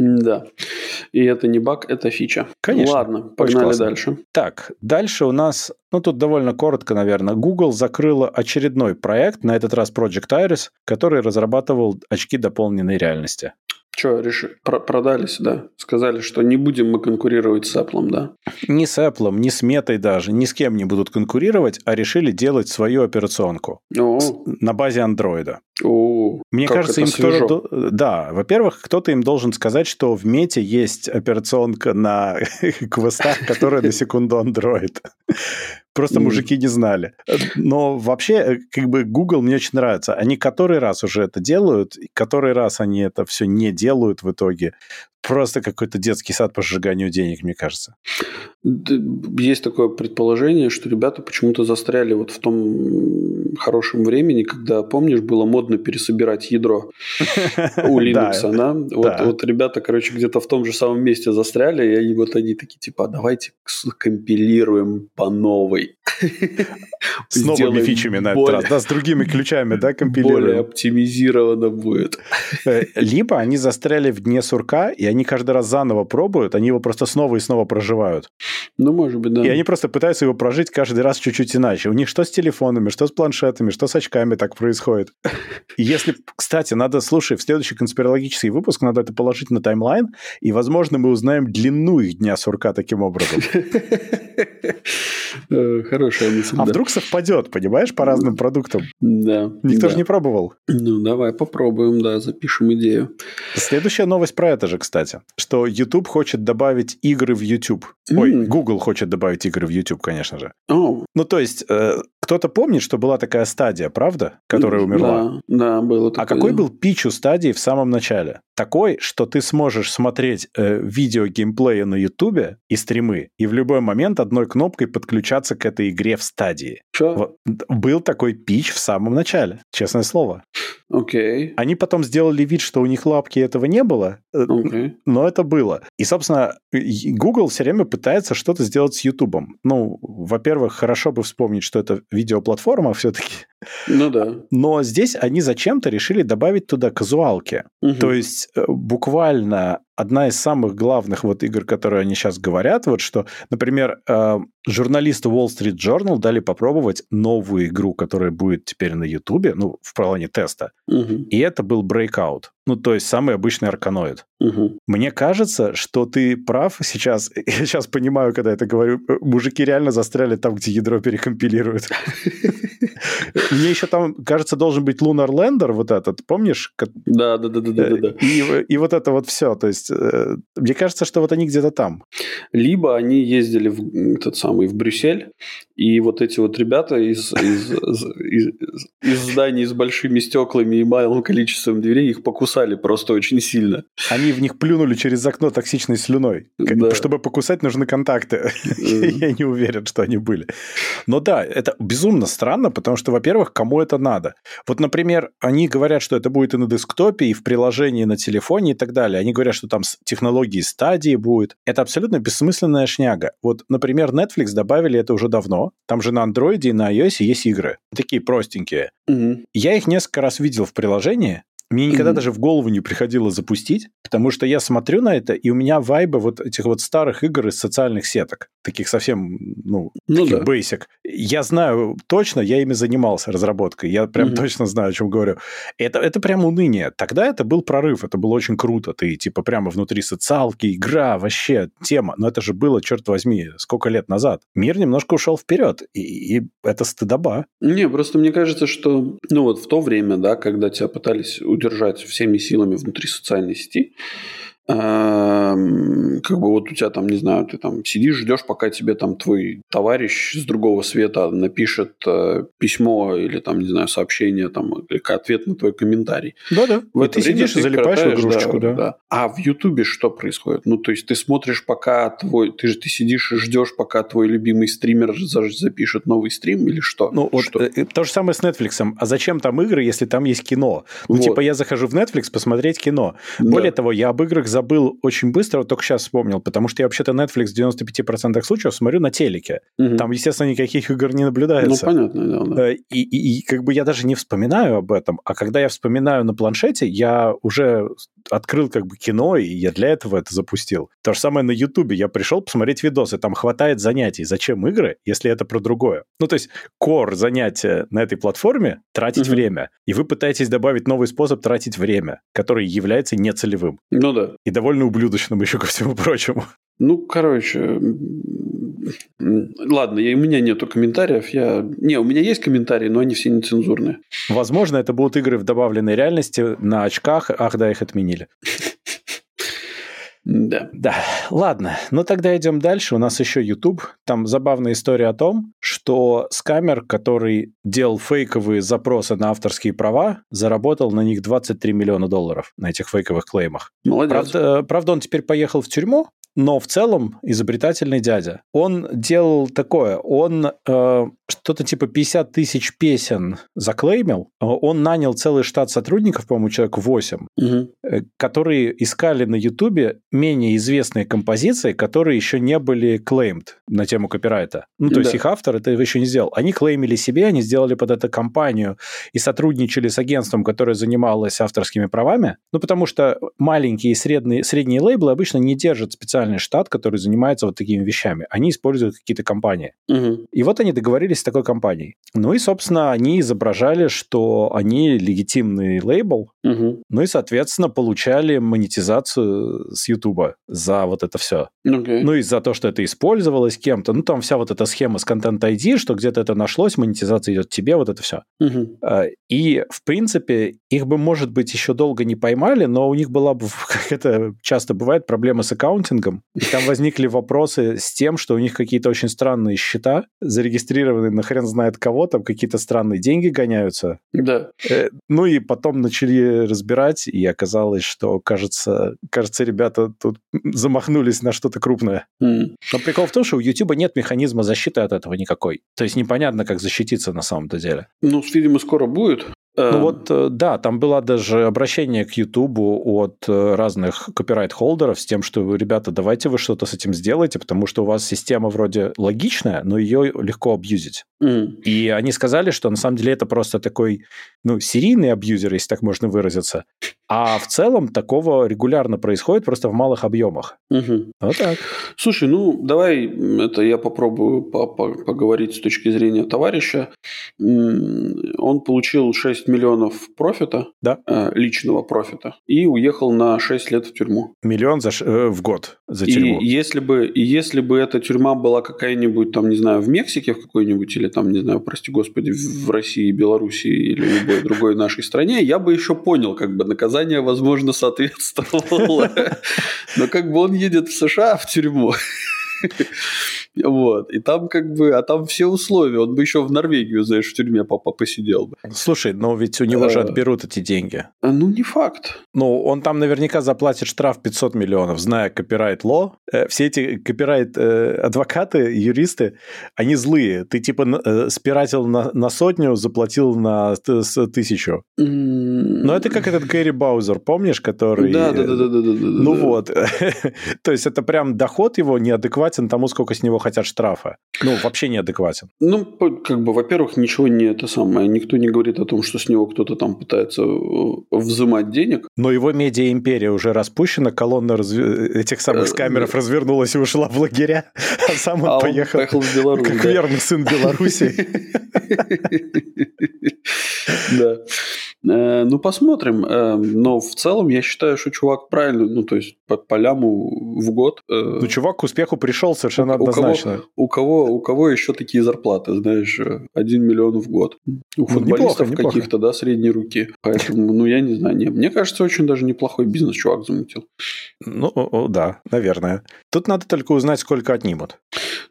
Да. И это не баг, это фича. Конечно. Ладно, погнали дальше. Так, дальше у нас, ну тут довольно коротко, наверное, Google закрыла очередной проект, на этот раз Project Iris, который разрабатывал очки дополненной реальности. Что, реши, про продались, да? Сказали, что не будем мы конкурировать с Apple, да? Не с Apple, не с Метой даже, ни с кем не будут конкурировать, а решили делать свою операционку. О. На базе андроида. О, Мне кажется, им кто-то... Да, во-первых, кто-то им должен сказать, что в Мете есть операционка на [laughs] квестах, которая на секунду андроид. Просто мужики не знали. Но вообще, э, как бы Google мне очень нравится. Они который раз уже это делают, который раз они это все не делают в итоге просто какой-то детский сад по сжиганию денег, мне кажется. Есть такое предположение, что ребята почему-то застряли вот в том хорошем времени, когда, помнишь, было модно пересобирать ядро у [laughs] Linux, да? Вот, ребята, короче, где-то в том же самом месте застряли, и они вот они такие, типа, «А давайте компилируем по новой. С новыми фичами на этот раз, да, с другими ключами, да, компилируем. Более оптимизировано будет. Э, либо они застряли в дне сурка, и они каждый раз заново пробуют, они его просто снова и снова проживают. Ну, может быть, да. И они просто пытаются его прожить каждый раз чуть-чуть иначе. У них что с телефонами, что с планшетами, что с очками так происходит. если, кстати, надо, слушай, в следующий конспирологический выпуск надо это положить на таймлайн, и, возможно, мы узнаем длину их дня сурка таким образом. Э, хорошая мысль. А вдруг совпадет, понимаешь, по разным продуктам? Да. Никто же не пробовал. Ну, давай попробуем, да, запишем идею. Следующая новость про это же, кстати, что YouTube хочет добавить игры в YouTube. Ой, Google хочет добавить игры в YouTube, конечно же. Oh. Ну, то есть, э, кто-то помнит, что была такая стадия, правда, которая умерла? Да, да было такое. А какой был пич у стадии в самом начале? Такой, что ты сможешь смотреть э, видео геймплея на YouTube и стримы, и в любой момент одной кнопкой подключаться к этой игре в стадии. Что? Вот, был такой пич в самом начале, честное слово. Okay. Они потом сделали вид, что у них лапки этого не было, okay. но это было. И, собственно, Google все время пытается что-то сделать с YouTube. Ну, во-первых, хорошо бы вспомнить, что это видеоплатформа все-таки. Ну да. Но здесь они зачем-то решили добавить туда казуалки. Угу. То есть э, буквально одна из самых главных вот игр, которые они сейчас говорят, вот что, например, э, журналисты Wall Street Journal дали попробовать новую игру, которая будет теперь на YouTube, ну, в плане теста. Угу. И это был Breakout. Ну, то есть самый обычный арканоид. Угу. Мне кажется, что ты прав сейчас. [laughs] Я сейчас понимаю, когда это говорю. Э, мужики реально застряли там, где ядро перекомпилируют. [laughs] Мне еще там, кажется, должен быть Lunar Lander вот этот, помнишь? Да, да, да, да, да, да. И, вот это вот все. То есть, э, мне кажется, что вот они где-то там. Либо они ездили в этот самый в Брюссель, и вот эти вот ребята из, из, [laughs] из, из зданий с большими стеклами и малым количеством дверей их покусали просто очень сильно. Они в них плюнули через окно токсичной слюной. Да. Чтобы покусать, нужны контакты. [laughs] Я не уверен, что они были. Но да, это безумно странно, потому что, во-первых, кому это надо? Вот, например, они говорят, что это будет и на десктопе, и в приложении на телефоне и так далее. Они говорят, что там технологии стадии будет. Это абсолютно бессмысленная шняга. Вот, например, Netflix добавили это уже давно. Там же на Android и на iOS есть игры. Такие простенькие. Угу. Я их несколько раз видел в приложении, мне никогда [clears throat] даже в голову не приходило запустить, потому что я смотрю на это, и у меня вайбы вот этих вот старых игр из социальных сеток, таких совсем, ну, ну таких да. basic. Я знаю точно, я ими занимался разработкой, я прям mm-hmm. точно знаю, о чем говорю. Это, это прям уныние. Тогда это был прорыв, это было очень круто. Ты типа прямо внутри социалки, игра, вообще тема. Но это же было, черт возьми, сколько лет назад. Мир немножко ушел вперед, и, и это стыдоба. Не, просто мне кажется, что, ну вот в то время, да, когда тебя пытались удержать всеми силами внутри социальной сети, как бы вот у тебя там, не знаю, ты там сидишь, ждешь, пока тебе там твой товарищ с другого света напишет э, письмо или там, не знаю, сообщение там, или ответ на твой комментарий. Да-да. В И это ты сидишь и залипаешь в коротаешь, игрушечку, да. А в Ютубе что происходит? Ну, то есть ты смотришь, пока твой... Ты же ты сидишь и ждешь, пока твой любимый стример за- запишет новый стрим или что? Ну, вот Что? э, то же самое с Netflix. А зачем там игры, если там есть кино? Ну, Вот. типа, я захожу в Netflix посмотреть кино. Да. Более того, я об играх забыл очень быстро, вот только сейчас вспомнил, потому что я вообще-то Netflix в 95% случаев смотрю на телеке. Мгм. Там, естественно, никаких игр не Ну, наблюдается. понятно, да, да. Э, И, и- и как бы я даже не вспоминаю об этом, а когда я вспоминаю на планшете, я уже открыл как бы кино, и я для этого это запустил. То же самое на Ютубе. Я пришел посмотреть видосы, там хватает занятий. Зачем игры, если это про другое? Ну, то есть кор занятия на этой платформе — тратить Мгм. время. И вы пытаетесь добавить новый способ тратить время, который является нецелевым. Ну да. И довольно ублюдочным еще ко всему прочему. Ну, короче, ладно, я, у меня нету комментариев. Я... Не, у меня есть комментарии, но они все нецензурные. Возможно, это будут игры в добавленной реальности на очках. Ах, да, их отменили. [laughs] Да. Да, ладно. Ну тогда идем дальше. У нас еще YouTube. Там забавная история о том, что скамер, который делал фейковые запросы на авторские права, заработал на них 23 миллиона долларов на этих фейковых клеймах. Молодец. Правда, правда, он теперь поехал в тюрьму, но в целом изобретательный дядя. Он делал такое, он э, что-то типа 50 тысяч песен заклеймил, он нанял целый штат сотрудников, по-моему, человек 8, Мгм. э, которые искали на Ютубе менее известные композиции, которые еще не были claimed на тему копирайта. Ну, то есть Да. их автор это еще не сделал. Они клеймили себе, они сделали под это компанию и сотрудничали с агентством, которое занималось авторскими правами. Ну, потому что маленькие и средние, средние лейблы обычно не держат специальный штат, который занимается вот такими вещами. Они используют какие-то компании. Мгм. И вот они договорились с такой компанией. Ну и, собственно, они изображали, что они легитимный лейбл, Мгм. ну и, соответственно, получали монетизацию с Ютуба за вот это все. Окей. Ну и за то, что это использовалось кем-то. Ну, там вся вот эта схема с контент ID, что где-то это нашлось, монетизация идет тебе, вот это все. Мгм. И, в принципе, их бы, может быть, еще долго не поймали, но у них была бы, [laughs] как это часто бывает, проблема с аккаунтингом. И там возникли вопросы с тем, что у них какие-то очень странные счета, зарегистрированные на хрен знает кого, там какие-то странные деньги гоняются. Да. Э, Ну и потом начали разбирать, и оказалось, что, кажется, кажется, ребята тут замахнулись на что-то крупное. М. Но прикол в том, что у YouTube нет механизма защиты от этого никакой. То есть непонятно, как защититься на самом-то деле. Ну, видимо, скоро будет. Ну вот, э, да, там было даже обращение к Ютубу от э, разных копирайт-холдеров с тем, что, ребята, давайте вы что-то с этим сделаете, потому что у вас система вроде логичная, но ее легко абьюзить. м. И они сказали, что на самом деле это просто такой, ну, серийный абьюзер, если так можно выразиться. А в целом такого регулярно происходит, просто в малых объемах. Мгм. Вот так. Слушай, ну давай это я попробую по- по- поговорить с точки зрения товарища. Он получил 6 миллионов профита, Да. э, личного профита, и уехал на 6 лет в тюрьму. Миллион за, ш- э, в год за тюрьму. И если бы, и если бы эта тюрьма была какая-нибудь там, не знаю, в Мексике в какой-нибудь, или там, не знаю, прости господи, в России, Белоруссии или любой [laughs] другой нашей стране, я бы еще понял, как бы наказание, возможно, соответствовало. [laughs] Но как бы он едет в США в тюрьму. [laughs] Вот. И там как бы, а там все условия. Он бы еще в Норвегию, знаешь, в тюрьме папа посидел бы. Слушай, но ведь у него же Э. отберут эти деньги. А, Ну, не факт. Ну, он там наверняка заплатит штраф 500 миллионов, зная копирайт-ло. Э, Все эти копирайт-адвокаты, юристы, они злые. Ты типа э, спиратил на, на сотню, заплатил на тысячу. Но это как этот Гэри Баузер, помнишь, который... Да, да, да, да, да. Ну вот. [laughs] То есть это прям доход его неадекватен тому, сколько с него хотят штрафа. Ну, вообще неадекватен. Ну, как бы, во-первых, ничего не это самое. Никто не говорит о том, что с него кто-то там пытается э, взимать денег. Но его медиа-империя уже распущена, колонна разве- этих самых Э, скамеров развернулась и ушла в лагеря, [laughs] а сам он А он поехал поехал в Беларусь. как да. верный сын Беларуси. [laughs] Да. Э, ну, посмотрим. Э, но в целом я считаю, что чувак правильно, ну, то есть по, по ляму в год. Э, ну, чувак к успеху пришел совершенно у, однозначно. У кого, у кого, у кого еще такие зарплаты, знаешь, один миллион в год. У ну, футболистов неплохо, каких-то, да, средней руки. Поэтому, ну, я не знаю. Не, мне кажется, очень даже неплохой бизнес чувак замутил. Ну, да, наверное. Тут надо только узнать, сколько отнимут.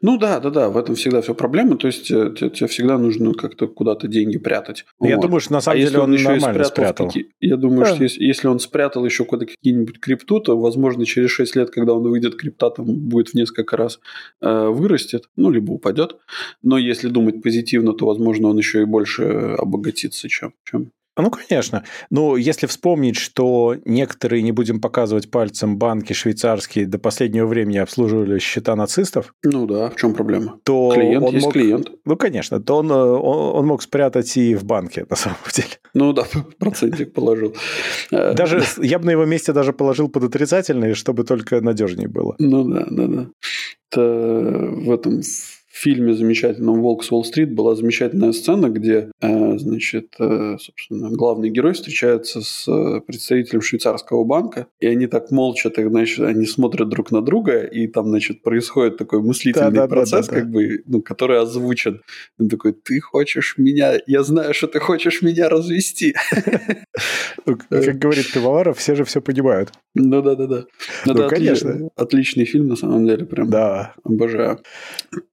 Ну да, да, да, в этом всегда все проблема. То есть тебе, тебе всегда нужно как-то куда-то деньги прятать. Я вот. думаю, что на самом а деле он, он еще нормально спрятал. Какие... Я думаю, да. что если, если он спрятал еще куда какие-нибудь крипту, то, возможно, через 6 лет, когда он выйдет, крипта там будет в несколько раз э, вырастет, ну, либо упадет. Но если думать позитивно, то, возможно, он еще и больше обогатится, чем, чем ну, конечно. Ну, если вспомнить, что некоторые, не будем показывать пальцем, банки швейцарские до последнего времени обслуживали счета нацистов. Ну да, в чем проблема? То клиент он есть мог, клиент. Ну, конечно. То он, он, он мог спрятать и в банке, на самом [laughs] деле. Ну да, [laughs] процентик положил. Э, даже я бы на его месте даже положил под отрицательные, чтобы только надежнее было. Ну да, да, да. Это в этом фильме замечательном «Волк с Уолл-стрит» была замечательная сцена, где, э, значит, э, собственно, главный герой встречается с э, представителем швейцарского банка, и они так молча, так, значит, они смотрят друг на друга, и там, значит, происходит такой мыслительный да, да, процесс, да, да, как бы, ну, который озвучен. Он такой, ты хочешь меня, я знаю, что ты хочешь меня развести. Ну, [laughs] как говорит Пивоваров, все же все понимают. Ну да, да, да. Ну, конечно. Отличный фильм, на самом деле, прям. Да. Обожаю.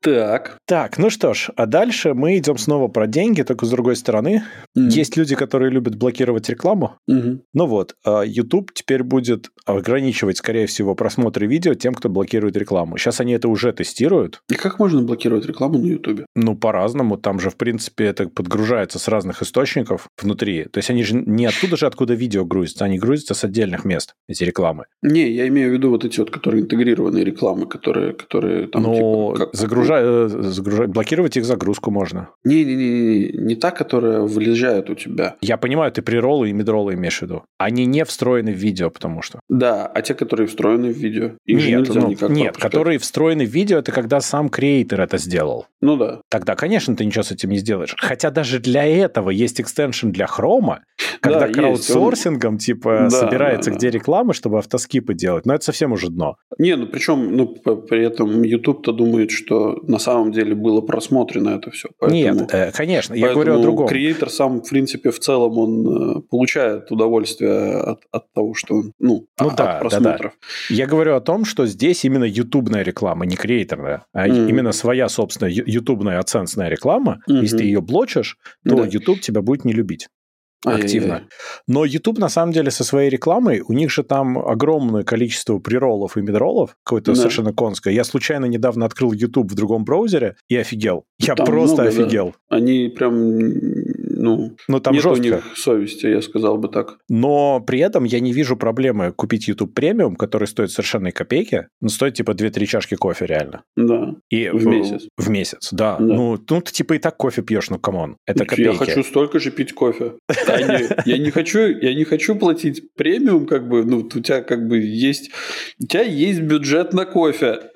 Так. Так. Так, ну что ж, а дальше мы идем снова про деньги, только с другой стороны. Mm. Есть люди, которые любят блокировать рекламу. Mm-hmm. Ну вот, а YouTube теперь будет ограничивать, скорее всего, просмотры видео тем, кто блокирует рекламу. Сейчас они это уже тестируют. И как можно блокировать рекламу на YouTube? Ну, по-разному. Там же, в принципе, это подгружается с разных источников внутри. То есть они же не оттуда же, откуда видео грузятся, они грузятся с отдельных мест, эти рекламы. Не, я имею в виду вот эти вот, которые интегрированные рекламы, которые, которые там... Ну, типа, как... загружают загружать, блокировать их загрузку можно. Не-не-не, не та, которая влезает у тебя. Я понимаю, ты прироллы и мидроллы имеешь в виду. Они не встроены в видео, потому что. Да, а те, которые встроены в видео, их нет, ну, никак Нет, которые встроены в видео, это когда сам креатор это сделал. Ну да. Тогда, конечно, ты ничего с этим не сделаешь. Хотя даже для этого есть экстеншн для хрома, когда да, краудсорсингом он... типа да, собирается, да, где да. реклама, чтобы автоскипы делать. Но это совсем уже дно. Не, ну причем, ну, при этом YouTube-то думает, что на самом деле было просмотрено это все. Поэтому, Нет, э, конечно, я говорю о другом. Креатор сам, в принципе, в целом, он э, получает удовольствие от, от того, что он, ну, ну от да, просмотров. Да, да. Я говорю о том, что здесь именно ютубная реклама, не креаторная, а mm. именно своя собственная ютубная оценочная реклама. Mm-hmm. Если ты ее блочишь, то да. YouTube тебя будет не любить активно. Но YouTube, на самом деле, со своей рекламой, у них же там огромное количество прероллов и мидроллов, какое-то да. совершенно конское. Я случайно недавно открыл YouTube в другом браузере и офигел. Я там просто много, офигел. Да. Они прям ну, Но там нет жестко. у них совести, я сказал бы так. Но при этом я не вижу проблемы купить YouTube премиум, который стоит совершенно копейки, но стоит типа 2-3 чашки кофе реально. Да. И в, в месяц. В месяц, да. да. Ну, ну, ты типа и так кофе пьешь, ну, come on. Это копейки. Я хочу столько же пить кофе. [laughs] Я не хочу, я не хочу платить премиум, как бы, ну, у тебя как бы есть, у тебя есть бюджет на кофе.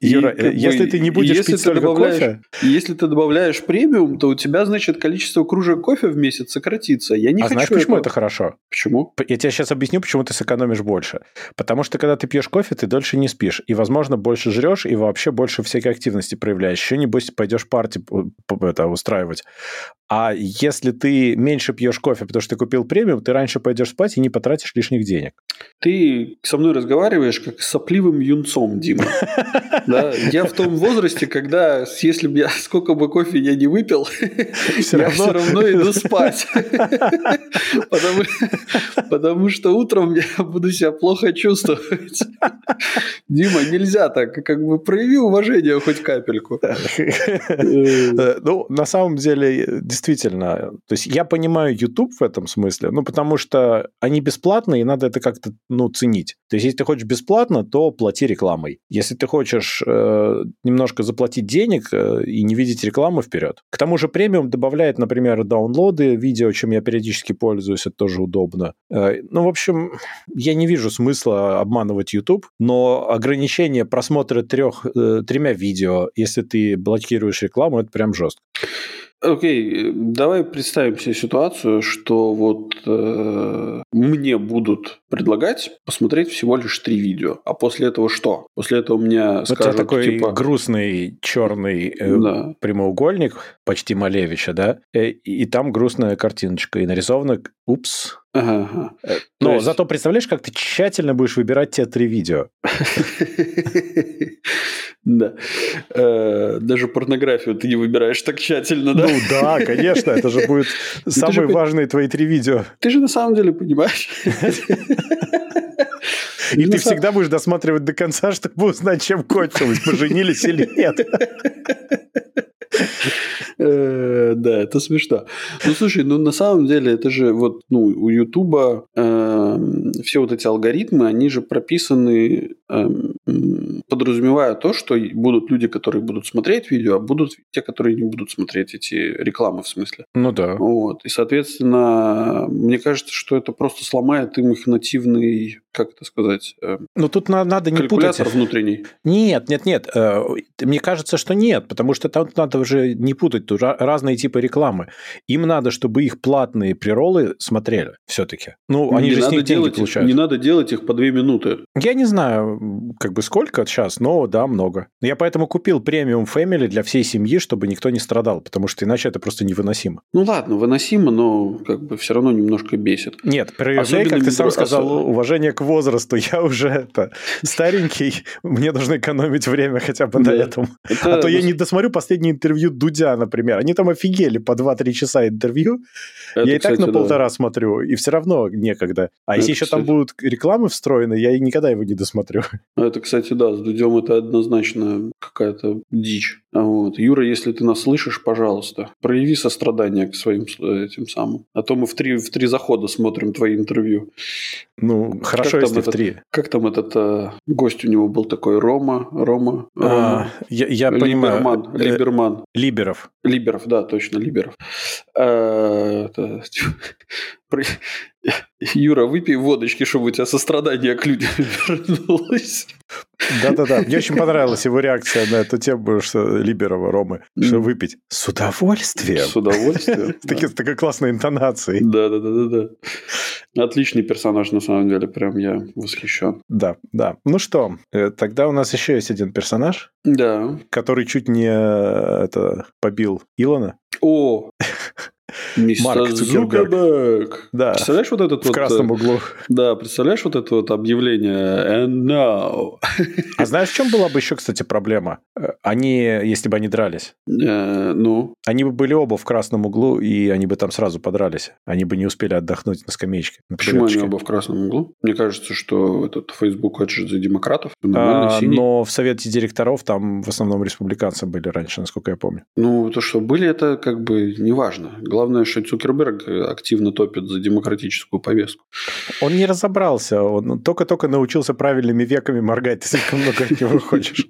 Юра, если ты не будешь пить столько кофе... Если ты добавляешь премиум, то у тебя, значит, количество кружек кофе в месяц сократится. Я не а хочу знаешь, почему это хорошо? Почему? Я тебе сейчас объясню, почему ты сэкономишь больше. Потому что, когда ты пьешь кофе, ты дольше не спишь. И, возможно, больше жрешь, и вообще больше всякой активности проявляешь. Еще, небось, пойдешь парти это, устраивать. А если ты меньше пьешь кофе, потому что ты купил премиум, ты раньше пойдешь спать и не потратишь лишних денег. Ты со мной разговариваешь как с сопливым юнцом, Дима. [laughs] Да? Я в том возрасте, когда, если бы я сколько бы кофе я не выпил, [laughs] я все равно иду спать. [laughs] Потому, потому что утром я буду себя плохо чувствовать. Дима, нельзя так. Как бы прояви уважение хоть капельку. Ну, на самом деле, действительно, то есть я понимаю YouTube в этом смысле, ну, потому что они бесплатные, и надо это как-то, ну, ценить. То есть если ты хочешь бесплатно, то плати рекламой. Если ты хочешь э, немножко заплатить денег э, и не видеть рекламу вперед. К тому же премиум добавляет, например, даунлоды видео, чем я периодически пользуюсь, это тоже удобно. Э, ну, в общем, я не вижу смысла обманывать YouTube, но ограничение просмотра трех, э, тремя видео, если ты блокируешь рекламу, это прям жестко. Окей, давай представим себе ситуацию, что вот э, мне будут предлагать посмотреть всего лишь три видео, а после этого что? После этого мне вот скажут, такой типа... грустный черный э, да. прямоугольник почти Малевича, да, э, и там грустная картиночка, и нарисовано, упс, Ага, ага. Э, но есть... зато представляешь, как ты тщательно будешь выбирать те три видео. [laughs] Да. Э, даже порнографию ты не выбираешь так тщательно, да? Ну да, конечно, это же будет [laughs] самые важные твои три видео. Ты же на самом деле понимаешь. [laughs] И ты всегда будешь досматривать до конца, чтобы узнать, чем кончилось, поженились или нет. Э, да, это смешно. Ну, слушай, ну, на самом деле, это же вот, ну, у Ютуба эм, все вот эти алгоритмы, они же прописаны, эм, подразумевая то, что будут люди, которые будут смотреть видео, а будут те, которые не будут смотреть эти рекламы, в смысле. Ну да. Вот. И, соответственно, мне кажется, что это просто сломает им их нативный как это сказать? Э, ну, тут надо не путать. внутренний. Нет, нет, нет. Э, мне кажется, что нет, потому что там надо уже не путать. Тут разные типы рекламы. Им надо, чтобы их платные приролы смотрели все-таки. Ну, они не же с них деньги получают. Не надо делать их по две минуты. Я не знаю, как бы сколько сейчас, но да, много. Я поэтому купил премиум Family для всей семьи, чтобы никто не страдал, потому что иначе это просто невыносимо. Ну ладно, выносимо, но как бы все равно немножко бесит. Нет, проявляй, как ты сам сказал, уважение к возрасту, [laughs] я уже это, старенький, мне нужно экономить время хотя бы на этом. А то я не досмотрю последнее интервью Дудя, например. Они там офигели по 2-3 часа интервью. Я и так на полтора смотрю, и все равно некогда. А если еще там будут рекламы встроены, я никогда его не досмотрю. Это, кстати, да, с Дудем это однозначно какая-то дичь. Вот. Юра, если ты нас слышишь, пожалуйста, прояви сострадание к своим этим самым. А то мы в три, в три захода смотрим твои интервью. Ну, хорошо, как если этот, в три. Как там этот э, гость у него был такой? Рома? Рома? А, Рома. я, я Либерман, понимаю. Либерман. Э, Либеров. Либеров, да, точно, Либеров. [laughs] Юра, выпей водочки, чтобы у тебя сострадание к людям [laughs] вернулось. Да-да-да, мне очень понравилась его реакция на эту тему, что Либерова, Ромы, что выпить с удовольствием. С удовольствием. [laughs] С такой классной интонацией. Да-да-да-да. Отличный персонаж, на самом деле, прям я восхищен. Да, да. Ну что, э, тогда у нас еще есть один персонаж. Да. Который чуть не э, это побил Илона. О, [laughs] Мистер Марк Цукерберг. Да. Представляешь вот этот в вот... красном э, углу. Да, представляешь вот это вот объявление «And now». А знаешь, в чем была бы еще, кстати, проблема? Э, они, если бы они дрались. Э, ну? Они бы были оба в красном углу, и они бы там сразу подрались. Они бы не успели отдохнуть на скамеечке. На Почему они оба в красном углу? Мне кажется, что этот Facebook хочет за демократов. А, но в Совете директоров там в основном республиканцы были раньше, насколько я помню. Ну, то, что были, это как бы неважно. Главное, что Цукерберг активно топит за демократическую повестку. Он не разобрался, он только-только научился правильными веками моргать, [laughs] ты много от него хочешь.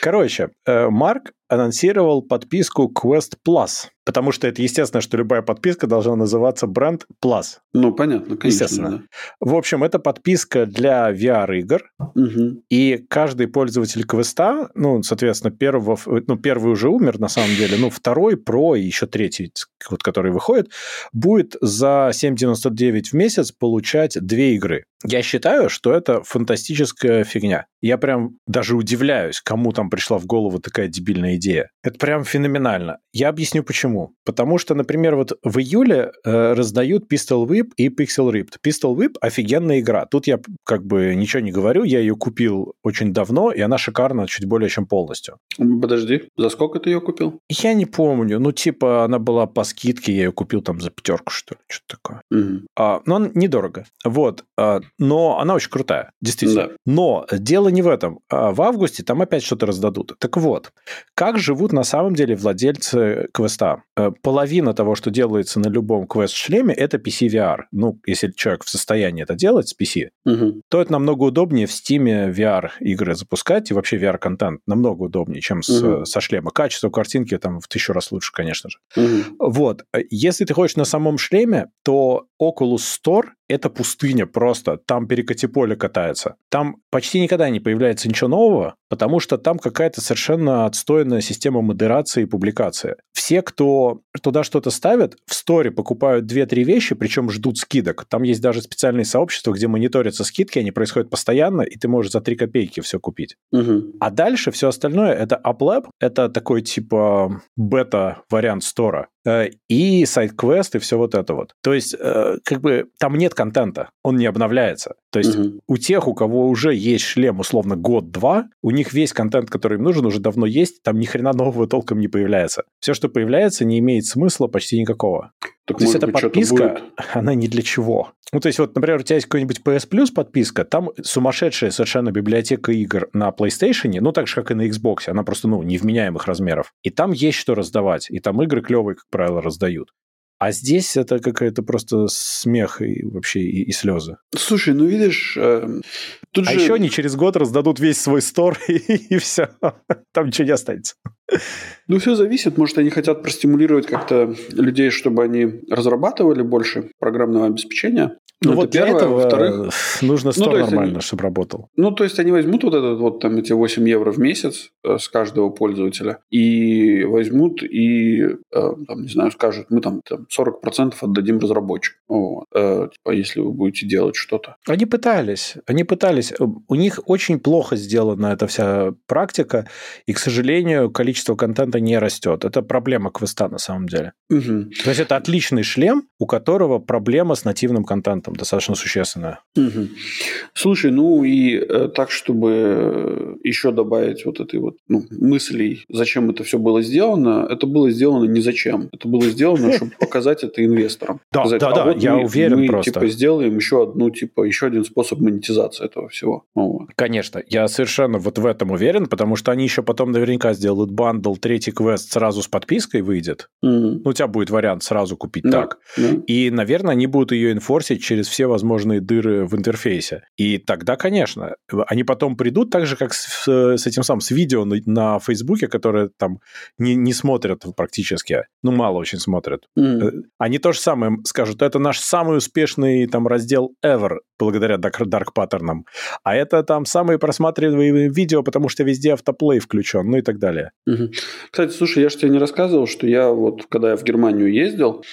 Короче, э, Марк анонсировал подписку Quest Plus. Потому что это естественно, что любая подписка должна называться бренд Plus. Ну, понятно, конечно. Естественно. Да. В общем, это подписка для VR-игр. Угу. И каждый пользователь квеста, ну, соответственно, первого, ну, первый уже умер, на самом деле, ну, второй про и еще третий, вот, который выходит, будет за 7,99 в месяц получать две игры. Я считаю, что это фантастическая фигня. Я прям даже удивляюсь, кому там пришла в голову такая дебильная идея. Это прям феноменально. Я объясню почему. Потому что, например, вот в июле э, раздают Pistol Whip и Pixel Ripped. Pistol Whip офигенная игра. Тут я как бы ничего не говорю, я ее купил очень давно, и она шикарна чуть более чем полностью. Подожди, за сколько ты ее купил? Я не помню. Ну, типа, она была по скидке, я ее купил там за пятерку, что ли, что-то такое. Угу. А, но недорого. Вот. А, но она очень крутая, действительно. Да. Но дело не в этом. А в августе там опять что-то раздадут. Так вот, как живут на самом деле владельцы квеста? Э, половина того, что делается на любом квест-шлеме, это PC VR. Ну, если человек в состоянии это делать с PC, угу. то это намного удобнее в Steam VR-игры запускать и вообще VR-контент намного удобнее, чем с, угу. со шлема. Качество картинки там в тысячу раз лучше, конечно же. Угу. Вот. Если ты хочешь на самом шлеме, то Oculus Store это пустыня просто. Там перекати поле катается. Там почти никогда не появляется ничего нового, потому что там какая-то совершенно отстойная система модерации и публикации. Все, кто туда что-то ставят, в сторе покупают 2-3 вещи, причем ждут скидок. Там есть даже специальные сообщества, где мониторятся скидки, они происходят постоянно, и ты можешь за 3 копейки все купить. Угу. А дальше все остальное это UpLab, это такой типа бета-вариант стора. Э, и сайт-квест, и все вот это вот. То есть, э, как бы, там нет контента, он не обновляется. То есть, угу. у тех, у кого уже есть шлем, условно, год-два, у них весь контент, который им нужен, уже давно есть, там ни хрена нового толком не появляется. Все, что появляется, не имеет смысла почти никакого. Так, то есть эта подписка, [laughs] она не для чего. Ну, то есть вот, например, у тебя есть какой-нибудь PS Plus подписка, там сумасшедшая совершенно библиотека игр на PlayStation, ну, так же, как и на Xbox, она просто, ну, невменяемых размеров. И там есть что раздавать, и там игры клевые, как правило, раздают. А здесь это какая-то просто смех и вообще и, и слезы. Слушай, ну видишь, э, тут а же... еще они через год раздадут весь свой стор [laughs] и, и все, там ничего не останется. Ну, все зависит. Может, они хотят простимулировать как-то людей, чтобы они разрабатывали больше программного обеспечения. Ну, ну вот для первое. этого во-вторых, нужно стор ну, нормально, они, чтобы работал. Ну, то есть они возьмут вот этот вот там эти 8 евро в месяц э, с каждого пользователя и возьмут и, э, там, не знаю, скажут, мы там, там 40% отдадим разработчику. Вот. Э, типа, если вы будете делать что-то. Они пытались, они пытались. У них очень плохо сделана эта вся практика, и, к сожалению, количество контента не растет. Это проблема квеста на самом деле. Угу. То есть это отличный шлем, у которого проблема с нативным контентом там достаточно существенная. Угу. Слушай, ну и э, так, чтобы еще добавить вот этой вот ну, мыслей, зачем это все было сделано, это было сделано не зачем. Это было сделано, [laughs] чтобы показать это инвесторам. Да, да, «А да, я уверен просто. типа сделаем еще одну, типа, еще один способ монетизации этого всего. Конечно, я совершенно вот в этом уверен, потому что они еще потом наверняка сделают бандл, третий квест сразу с подпиской выйдет. Ну, у тебя будет вариант сразу купить так. И, наверное, они будут ее инфорсить через через все возможные дыры в интерфейсе. И тогда, конечно, они потом придут так же, как с, с этим самым, с видео на, на Фейсбуке, которые там не, не смотрят практически, ну, мало очень смотрят. Mm. Они то же самое скажут, это наш самый успешный там раздел ever, благодаря Dark, Dark паттернам. А это там самые просматриваемые видео, потому что везде автоплей включен, ну и так далее. Угу. Кстати, слушай, я же тебе не рассказывал, что я вот, когда я в Германию ездил,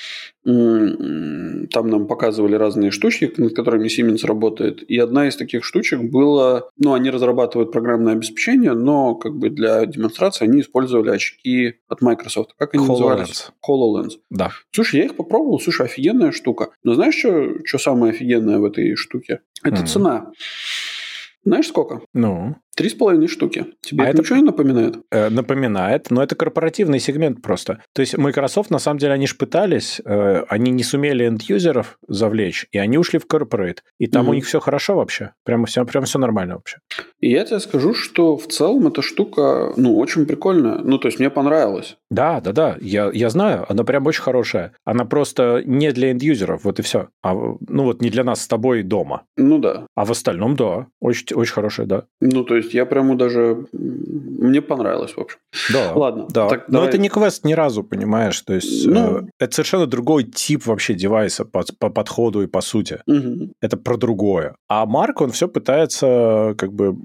там нам показывали разные штучки, над которыми Siemens работает. И одна из таких штучек была, ну, они разрабатывают программное обеспечение, но как бы для демонстрации они использовали очки от Microsoft. Как они HoloLens. назывались? HoloLens. Да. Слушай, я их попробовал. Слушай, офигенная штука. Но знаешь, что, что самое офигенное в этой штуке? Это mm. цена. Знаешь, сколько? Ну? Три с половиной штуки. Тебе а это, это ничего не напоминает? Э, напоминает, но это корпоративный сегмент просто. То есть Microsoft, на самом деле, они же пытались, э, они не сумели энд-юзеров завлечь, и они ушли в corporate. И там mm-hmm. у них все хорошо вообще. Прямо все, прямо все нормально вообще. И я тебе скажу, что в целом эта штука, ну, очень прикольная. Ну, то есть мне понравилось. Да, да, да. Я, я знаю, она прям очень хорошая. Она просто не для энд-юзеров, вот и все. А, ну, вот не для нас с тобой дома. Ну, да. А в остальном, да. Очень, очень хорошая, да. Ну, то есть есть я прямо даже... Мне понравилось, в общем. Да, Ладно. Да. Так, Но давай... это не квест ни разу, понимаешь? То есть ну... э, это совершенно другой тип вообще девайса по, по подходу и по сути. Угу. Это про другое. А Марк, он все пытается как бы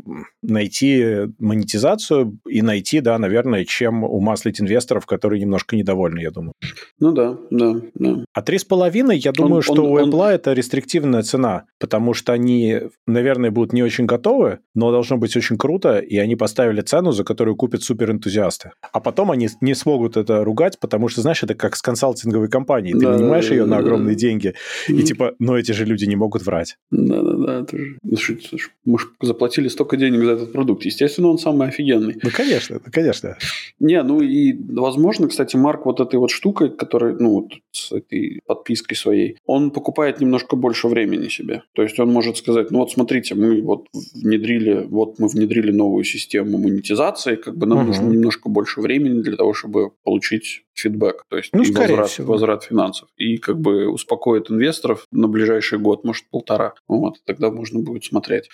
найти монетизацию и найти, да, наверное, чем умаслить инвесторов, которые немножко недовольны, я думаю. Ну да, да, да. А три с половиной, я думаю, он, что он, у Apple он... это рестриктивная цена, потому что они, наверное, будут не очень готовы, но должно быть очень круто, и они поставили цену, за которую купят суперэнтузиасты. А потом они не смогут это ругать, потому что, знаешь, это как с консалтинговой компанией. Ты да, нанимаешь да, ее да, на огромные да. деньги, и типа, но эти же люди не могут врать. Да-да-да. Ну, мы же заплатили столько денег за этот продукт. Естественно, он самый офигенный. Ну, конечно, ну, конечно. Не, ну и, возможно, кстати, Марк вот этой вот штукой, которая, ну, вот с этой подпиской своей, он покупает немножко больше времени себе. То есть он может сказать, ну вот смотрите, мы вот внедрили, вот мы внедрили новую систему монетизации, как бы нам угу. нужно немножко больше времени для того, чтобы получить фидбэк, то есть Ну, и возврат, всего. возврат финансов. И как бы успокоит инвесторов на ближайший год, может, полтора. Вот, тогда можно будет смотреть.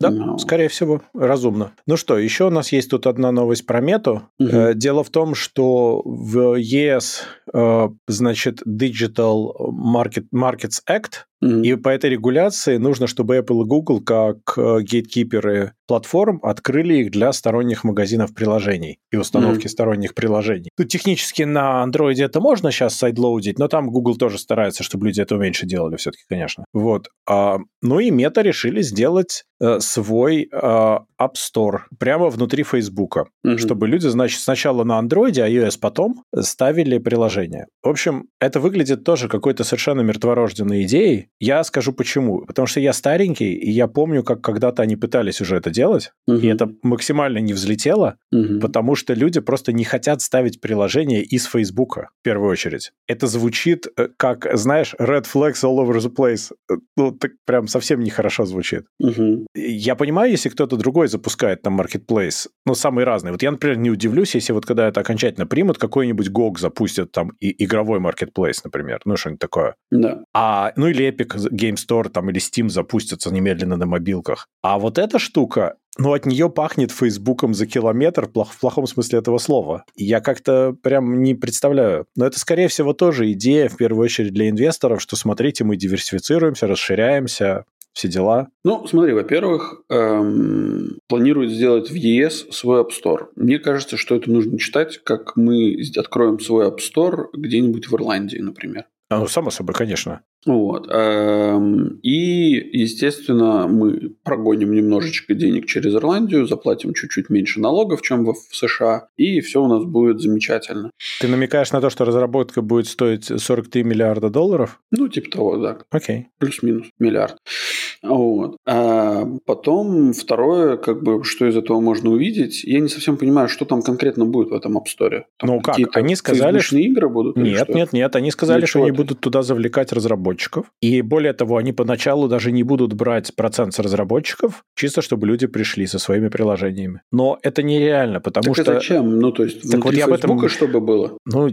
Да, Ну, скорее всего, разумно. Ну что, еще у нас есть тут одна новость про мету. Э, Дело в том, что в ЕС, э, значит, Digital Market, Markets Act, и по этой регуляции нужно, чтобы Apple и Google, как э, гейткиперы платформ, открыли их для сторонних магазинов приложений и установки сторонних приложений. Ну, технически на Android это можно сейчас сайдлоудить, но там Google тоже старается, чтобы люди этого меньше делали все-таки, конечно. Вот. А, ну и Мета решили сделать э, свой э, App Store прямо внутри Фейсбука Мгм. чтобы люди, значит, сначала на Android, а iOS потом ставили приложение. В общем, это выглядит тоже какой-то совершенно мертворожденной идеей. Я скажу почему. Потому что я старенький, и я помню, как когда-то они пытались уже это делать, Мгм. и это максимально не взлетело, Мгм. потому что люди просто не хотят ставить приложение из Фейсбука, в первую очередь. Это звучит э, как, знаешь, red flags all over the place. Э, Ну, так прям совсем нехорошо звучит. Мгм. Я понимаю, если кто-то другой запускает там marketplace, ну, самый разный. Вот я, например, не удивлюсь, если вот когда это окончательно примут, какой-нибудь GOG запустят там и игровой marketplace, например, ну, что-нибудь такое. Да. А, ну, или Epic Game Store там или Steam запустятся немедленно на мобилках. А вот эта штука, ну, от нее пахнет Фейсбуком за километр плох- в плохом смысле этого слова. Я как-то прям не представляю. Но это, скорее всего, тоже идея, в первую очередь, для инвесторов, что, смотрите, мы диверсифицируемся, расширяемся, все дела. Ну, смотри, во-первых, эм, планируют сделать в ЕС свой App Store. Мне кажется, что это нужно читать, как мы откроем свой App Store где-нибудь в Ирландии, например. А, ну, само собой, конечно. Вот. эм, И, естественно, мы прогоним немножечко денег через Ирландию, заплатим чуть-чуть меньше налогов, чем в США, и все у нас будет замечательно. Ты намекаешь на то, что разработка будет стоить 43 миллиарда долларов? Ну, типа того, да. Окей. плюс-минус миллиард. Вот. А потом второе, как бы, что из этого можно увидеть, я не совсем понимаю, что там конкретно будет в этом App Store. Там Ну как, они сказали, фейсбучные игры будут? Нет, что? нет, нет. Они сказали, что они будут туда завлекать разработчиков. И более того, они поначалу даже не будут брать процент с разработчиков, чисто чтобы люди пришли со своими приложениями. Но это нереально, потому Так что... зачем? Ну, то есть, Так вот я об этом- чтобы было? Ну,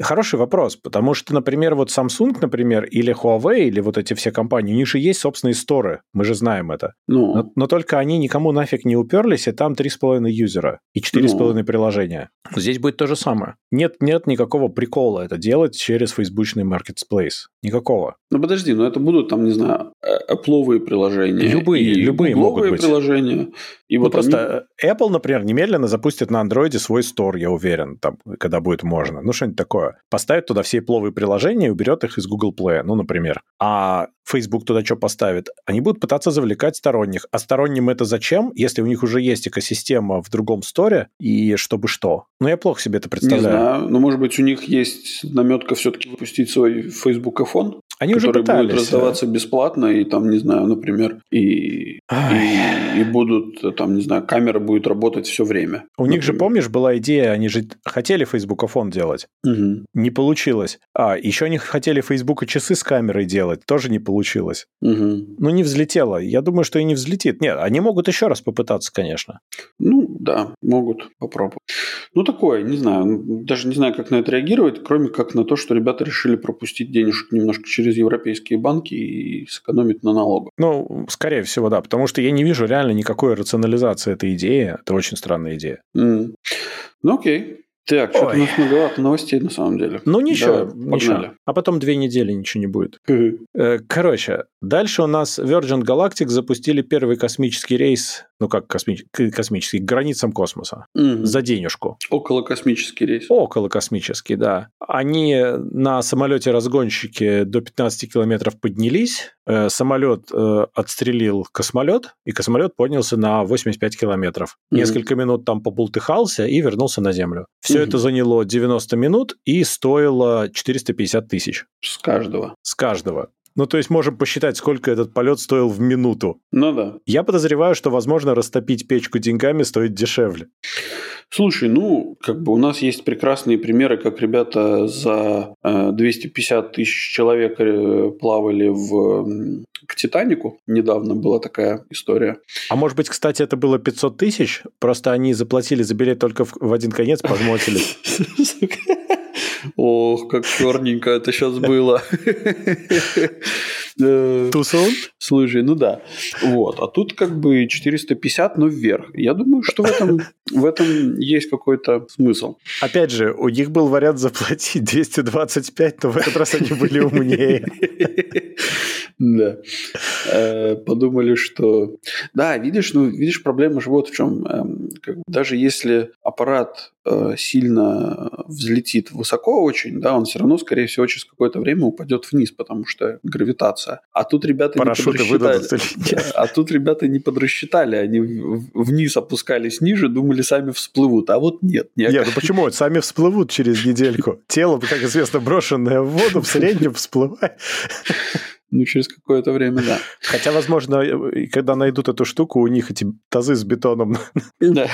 хороший вопрос, потому что, например, вот Samsung, например, или Huawei, или вот эти все компании, у них же есть собственные сторы, мы же знаем это. Ну, Но, но только они никому нафиг не уперлись, и там 3,5 юзера и 4,5 Ну. приложения. Здесь будет то же самое. Нет, нет никакого прикола это делать через фейсбучный marketplace. Никакого. ну подожди, но это будут там, не знаю, Apple приложения. Любые, любые могут быть. приложения. И Ну, вот просто э, Apple, например, немедленно запустит на Android свой стор, я уверен, там, когда будет можно. Ну, что-нибудь такое. Поставит туда все пловые приложения и уберет их из Google Play, ну, например. А Facebook туда что поставит? Они будут пытаться завлекать сторонних. А сторонним это зачем, если у них уже есть экосистема в другом сторе, и чтобы что? Ну, я плохо себе это Не представляю. знаю, но может быть у них есть наметка все-таки выпустить свой Facebook iPhone, Они уже пытались. будет раздаваться бесплатно, и там, не знаю, например, и, и, и будут, там, не знаю, камера будет работать все время. У них же, например. помнишь, была идея, они же хотели Facebook фон делать. Мгм. Не получилось. А, еще они хотели Facebook часы с камерой делать. Тоже не получилось. Мгм. Ну, не взлетело. Я думаю, что и не взлетит. Нет, они могут еще раз попытаться, конечно. Ну, да, могут попробовать. Ну, такое, не знаю, даже не знаю, как на это реагировать, кроме как на то, что ребята решили пропустить денежек немножко через европейские банки и сэкономить на налогах. Ну, скорее всего, да. Потому что я не вижу реально никакой рационализации этой идеи. Это очень странная идея. М. Ну, окей. Так, что-то у нас многовато новостей на самом деле. Ну, ничего, Давай, ничего. А потом две недели ничего не будет. Э, Короче, дальше у нас Virgin Galactic запустили первый космический рейс, ну как косми- космический, к границам космоса. Мгм. За денежку. Около космический рейс. Около космический, да. Они на самолете-разгонщике до 15 километров поднялись, э, самолет э, отстрелил космолет, и космолет поднялся на 85 километров. Мгм. Несколько минут там побултыхался и вернулся на Землю. Все Мгм. это заняло 90 минут и стоило 450 тысяч С каждого. с каждого. Ну, то есть можем посчитать, сколько этот полет стоил в минуту. Ну да. Я подозреваю, что, возможно, растопить печку деньгами стоит дешевле. Слушай, ну, как бы у нас есть прекрасные примеры, как ребята за э, 250 тысяч человек э, плавали в к «Титанику» недавно была такая история. А может быть, кстати, это было 500 тысяч? Просто они заплатили за билет только в, в один конец, пожмотили. [laughs] Ох, как черненько это сейчас было. Тусон? Слушай, ну да. Вот. А тут как бы 450, но вверх. Я думаю, что в этом, в этом есть какой-то смысл. Опять же, у них был вариант заплатить 225, но в этот раз они были умнее. Да. Э, подумали, что... Да, видишь, ну, видишь, проблема же вот в чем. Эм, даже если аппарат э, сильно взлетит высоко очень, да, он все равно, скорее всего, через какое-то время упадет вниз, потому что гравитация. А тут ребята Парашюты не подрасчитали. [laughs] А тут ребята не подрасчитали, они вниз опускались ниже, думали, сами всплывут, а вот нет. Нет, ну почему? Сами всплывут через недельку. Тело, как известно, брошенное в воду, в среднем всплывает. Ну, через какое-то время, да. Хотя, возможно, когда найдут эту штуку, у них эти тазы с бетоном. Да.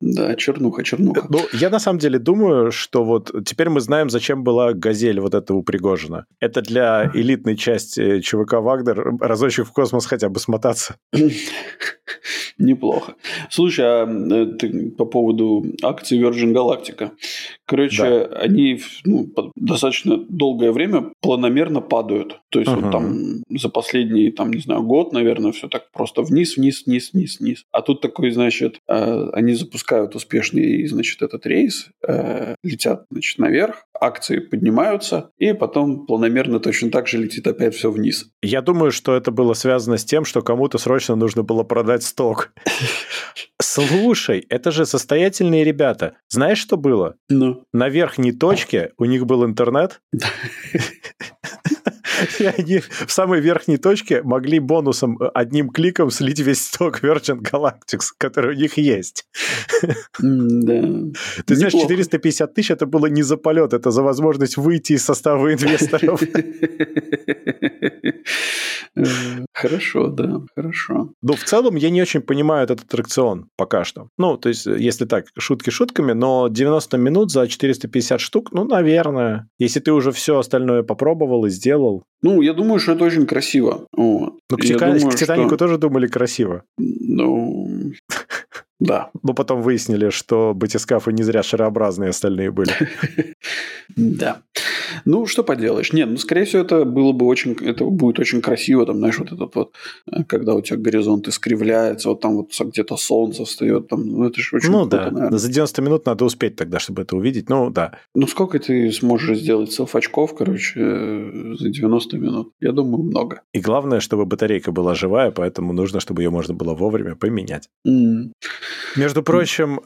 Да, чернуха, чернуха. Ну, я на самом деле думаю, что вот теперь мы знаем, зачем была «Газель» вот эта у Пригожина. Это для элитной части ЧВК «Вагнер» разочек в космос хотя бы смотаться. Неплохо. Слушай, а э, ты по поводу акций Virgin Galactica. Короче, да. они ну, достаточно долгое время планомерно падают. То есть, uh-huh. вот там за последний, там, не знаю, год, наверное, все так просто вниз, вниз, вниз, вниз, вниз. А тут такой, значит, э, они запускают успешный, значит, этот рейс, э, летят, значит, наверх, акции поднимаются, и потом планомерно точно так же летит опять все вниз. Я думаю, что это было связано с тем, что кому-то срочно нужно было продать сток. Слушай, это же состоятельные ребята. Знаешь, что было? Ну. На верхней точке у них был интернет. [laughs] И они в самой верхней точке могли бонусом э, одним кликом слить весь сток [laughs] Virgin Galactics, который у них есть. Да. Ты знаешь, 450 тысяч это было не за полет, это за возможность выйти из состава инвесторов. [laughs] Хорошо, да, хорошо. Ну, в целом, я не очень понимаю этот аттракцион пока что. Ну, то есть, если так, шутки шутками, но 90 минут за 450 штук, ну, наверное. Если ты уже все остальное попробовал и сделал. Ну, я думаю, что это очень красиво. Вот. Ну, к, Титанику что... тоже думали красиво. Ну, да. Но потом выяснили, что батискафы не зря шарообразные остальные были. [laughs] Да. Ну, что поделаешь. Нет, ну, скорее всего, это было бы очень, это будет очень красиво, там, знаешь, вот этот вот, э, когда у тебя горизонт искривляется, вот там вот где-то солнце встает, там, ну, это же очень Ну, круто, да. Наверное. За 90 минут надо успеть тогда, чтобы это увидеть, ну, да. Ну, сколько ты сможешь сделать селф-очков, короче, э, за 90 минут? Я думаю, много. И главное, чтобы батарейка была живая, поэтому нужно, чтобы ее можно было вовремя поменять. Mm. Между прочим,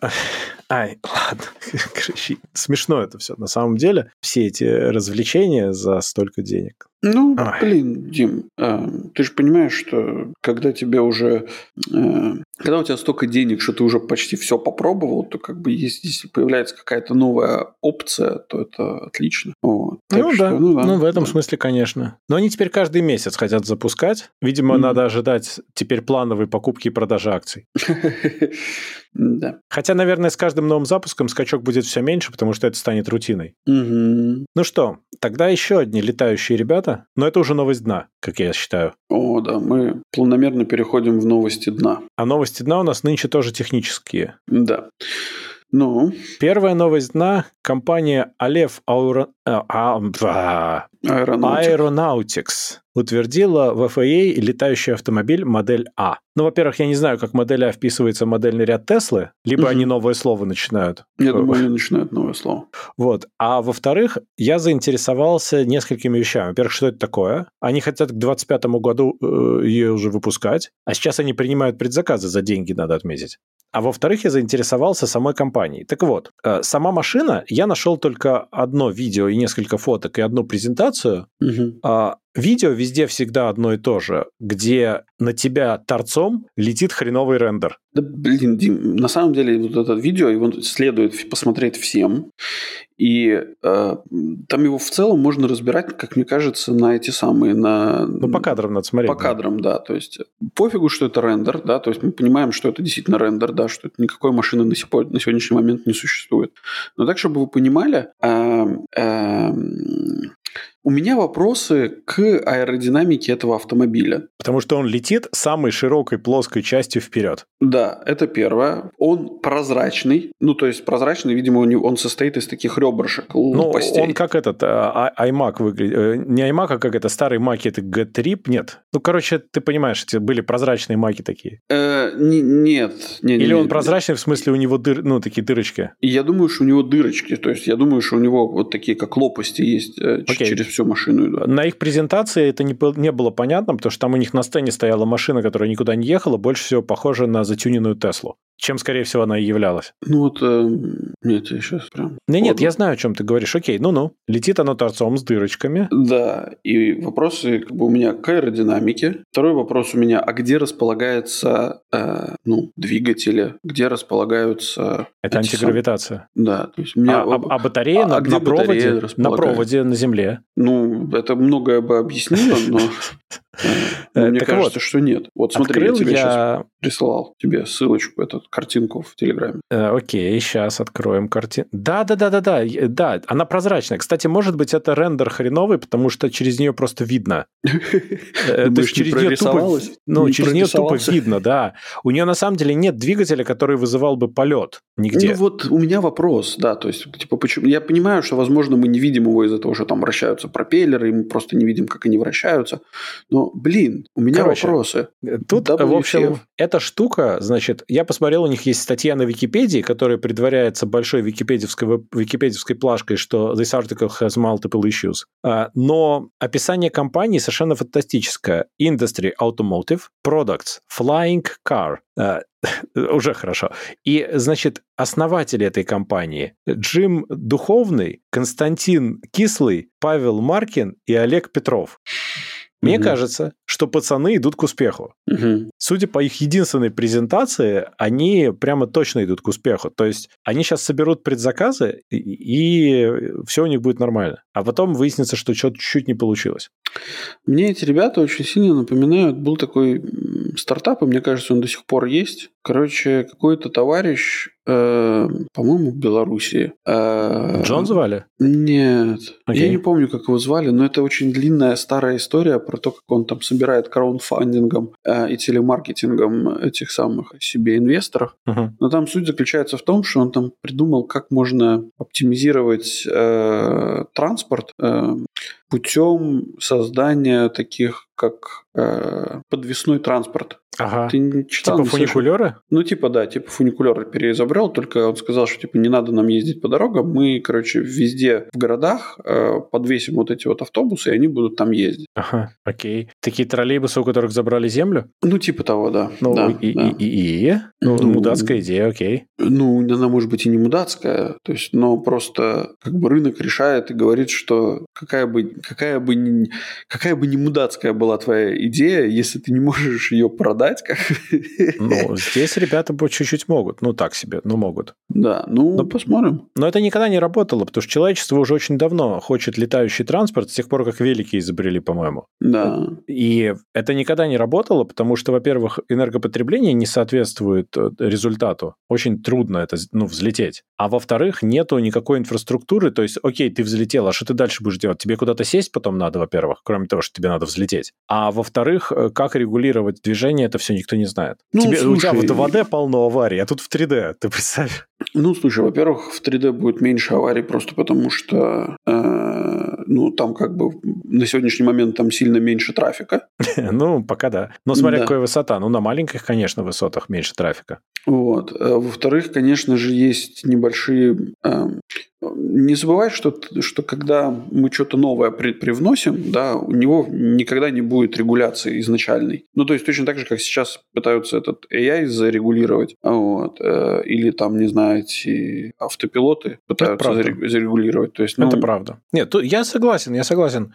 ай, ладно, [laughs] смешно это все на самом деле. Все эти развлечения за столько денег. Ну, Ой. блин, Дим, э, ты же понимаешь, что когда тебе уже, э, когда у тебя столько денег, что ты уже почти все попробовал, то как бы если, если появляется какая-то новая опция, то это отлично. Вот. Ну, что, да. ну да, ну в этом да. смысле, конечно. Но они теперь каждый месяц хотят запускать. Видимо, mm. надо ожидать теперь плановой покупки и продажи акций. [laughs] Да. Хотя, наверное, с каждым новым запуском скачок будет все меньше, потому что это станет рутиной. Угу. Ну что, тогда еще одни летающие ребята, но это уже новость дна, как я считаю. О, да, мы планомерно переходим в новости дна. А новости дна у нас нынче тоже технические. Да. Ну? Первая новость дна. Компания Алев Аура... а, а, Aeronautics утвердила в FAA летающий автомобиль модель А. Ну, во-первых, я не знаю, как модель А вписывается в модельный ряд Теслы, либо угу. они новое слово начинают. Я думаю, они начинают новое слово. Вот. А во-вторых, я заинтересовался несколькими вещами. Во-первых, что это такое? Они хотят к 2025 году э, ее уже выпускать, а сейчас они принимают предзаказы за деньги, надо отметить. А во-вторых, я заинтересовался самой компанией. Так вот, э, сама машина, я нашел только одно видео и несколько фоток и одну презентацию. Угу. А, видео везде всегда одно и то же, где на тебя торцом летит хреновый рендер. Да, блин, Дим, на самом деле вот это видео, его следует посмотреть всем. И э, там его в целом можно разбирать, как мне кажется, на эти самые... На, ну, по кадрам надо смотреть. По да. кадрам, да. То есть пофигу, что это рендер, да. То есть мы понимаем, что это действительно рендер, да, что это никакой машины на, на сегодняшний момент не существует. Но так, чтобы вы понимали, э, э, У меня вопросы к аэродинамике этого автомобиля. Потому что он летит самой широкой плоской частью вперед. Да, это первое. Он прозрачный. Ну, то есть прозрачный, видимо, он состоит из таких ребрышек, Ну, он как этот а, а, iMac выглядит. Э, не iMac, а как это старый Mac, это G3? Нет. Ну, короче, ты понимаешь, эти были прозрачные маки такие. Э, нет. Не, Или не, он прозрачный, в смысле у него дыр, ну, такие дырочки? Я думаю, что у него дырочки. То есть я думаю, что у него вот такие, как лопасти есть okay. Э, через всю машину идут. На их презентации это не, не было понятно, потому что там у них на сцене стояла машина, которая никуда не ехала, больше всего похожа на затюненную Теслу чем, скорее всего, она и являлась. Ну вот, э, нет, я сейчас прям... Не, нет, я знаю, о чем ты говоришь. Окей, ну-ну. Летит оно торцом с дырочками. Да, и вопросы как бы у меня к аэродинамике. Второй вопрос у меня, а где располагается, э, ну, двигатели, где располагаются... Это антигравитация. Сам... Да, то есть у меня... А, а, а батарея а, на, а на, проводе, на проводе на Земле? Ну, это многое бы объяснило, но... [laughs] Э, мне кажется, что нет. Вот смотри, я тебе сейчас присылал тебе ссылочку, эту картинку в Телеграме. Э, окей, сейчас откроем картинку. Да, да, да, да, да, да, она прозрачная. Кстати, может быть, это рендер хреновый, потому что через нее просто видно. [laughs] Э, то есть через нее тупо, ну, через нее тупо видно, да. У нее на самом деле нет двигателя, который вызывал бы полет нигде. Ну вот у меня вопрос, да, то есть типа почему? Я понимаю, что возможно мы не видим его из-за того, что там вращаются пропеллеры, и мы просто не видим, как они вращаются. Но блин, у меня Короче, вопросы. Тут, WCF. в общем, эта штука, значит, я посмотрел, у них есть статья на Википедии, которая предваряется большой википедиевской, википедиевской плашкой, что this article has multiple issues. А, но описание компании совершенно фантастическое. Industry Automotive Products Flying Car. А, [laughs] уже хорошо. И, значит, основатели этой компании Джим Духовный, Константин Кислый, Павел Маркин и Олег Петров. Мне угу. кажется, что пацаны идут к успеху. Угу. Судя по их единственной презентации, они прямо точно идут к успеху. То есть они сейчас соберут предзаказы, и, и все у них будет нормально. А потом выяснится, что что-то чуть-чуть не получилось. Мне эти ребята очень сильно напоминают. Был такой стартап, и мне кажется, он до сих пор есть. Короче, какой-то товарищ, э, по-моему, в Беларуси. Э, Джон звали? Нет. Okay. Я не помню, как его звали, но это очень длинная старая история про то, как он там собирает краундфандингом э, и телемаркетингом этих самых себе инвесторов. Uh-huh. Но там суть заключается в том, что он там придумал, как можно оптимизировать э, транспорт э, путем создания таких как э, подвесной транспорт. Ага. Ты не читал? Типа фуникулеры? Ну, типа, да, типа фуникулеры переизобрел, только он сказал, что, типа, не надо нам ездить по дорогам, мы, короче, везде в городах э, подвесим вот эти вот автобусы, и они будут там ездить. Ага, окей. Такие троллейбусы, у которых забрали землю? Ну, типа того, да. Ну, да, и, да. И, и, и? Ну, ну, мудацкая идея, окей. Ну, она может быть и не мудацкая, то есть, но просто как бы рынок решает и говорит, что какая бы, какая бы, какая бы не мудацкая была твоя идея, если ты не можешь ее продать, как ну, здесь ребята чуть-чуть могут. Ну, так себе, но могут. Да, ну, но, посмотрим. Но это никогда не работало, потому что человечество уже очень давно хочет летающий транспорт, с тех пор, как велики изобрели, по-моему. Да. И это никогда не работало, потому что, во-первых, энергопотребление не соответствует э, результату. Очень трудно это, ну, взлететь. А во-вторых, нету никакой инфраструктуры, то есть, окей, ты взлетел, а что ты дальше будешь делать? Тебе куда-то сесть потом надо, во-первых, кроме того, что тебе надо взлететь. А во-вторых, э, как регулировать движение, это все никто не знает. Ну, Тебе, слушай, у тебя в 2D полно аварий, а тут в 3D, ты представь. Ну, слушай, во-первых, в 3D будет меньше аварий просто потому, что э, ну, там как бы на сегодняшний момент там сильно меньше трафика. [laughs] ну, пока да. Но смотря да. какая высота. Ну, на маленьких, конечно, высотах меньше трафика. Вот. Э, во-вторых, конечно же, есть небольшие э, не забывай, что, что когда мы что-то новое при, привносим, да, у него никогда не будет регуляции изначальной. Ну, то есть точно так же, как сейчас пытаются этот AI зарегулировать, вот, э, или там, не знаю, эти автопилоты пытаются зарегулировать. То есть, ну... Это правда. Нет, то, я согласен, я согласен.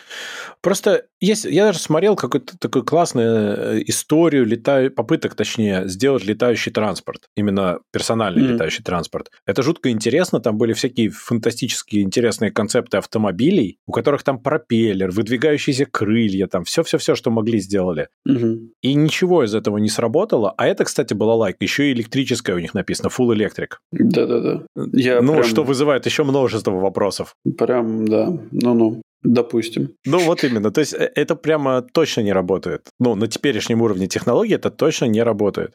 Просто есть, я даже смотрел какую-то такую классную э, историю летаю, попыток, точнее, сделать летающий транспорт, именно персональный mm-hmm. летающий транспорт. Это жутко интересно, там были всякие фантастически интересные концепты автомобилей, у которых там пропеллер, выдвигающиеся крылья, там все-все-все, что могли, сделали. Угу. И ничего из этого не сработало. А это, кстати, была лайк. Еще и электрическая у них написано, full electric. Да-да-да. Ну, прям... что вызывает еще множество вопросов. Прям, да. Ну-ну. Допустим. Ну, вот именно. То есть э, это прямо точно не работает. Ну, на теперешнем уровне технологии это точно не работает.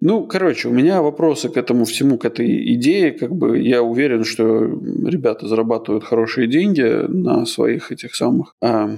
Ну, короче, у меня вопросы к этому всему, к этой идее. Как бы я уверен, что ребята зарабатывают хорошие деньги на своих этих самых а,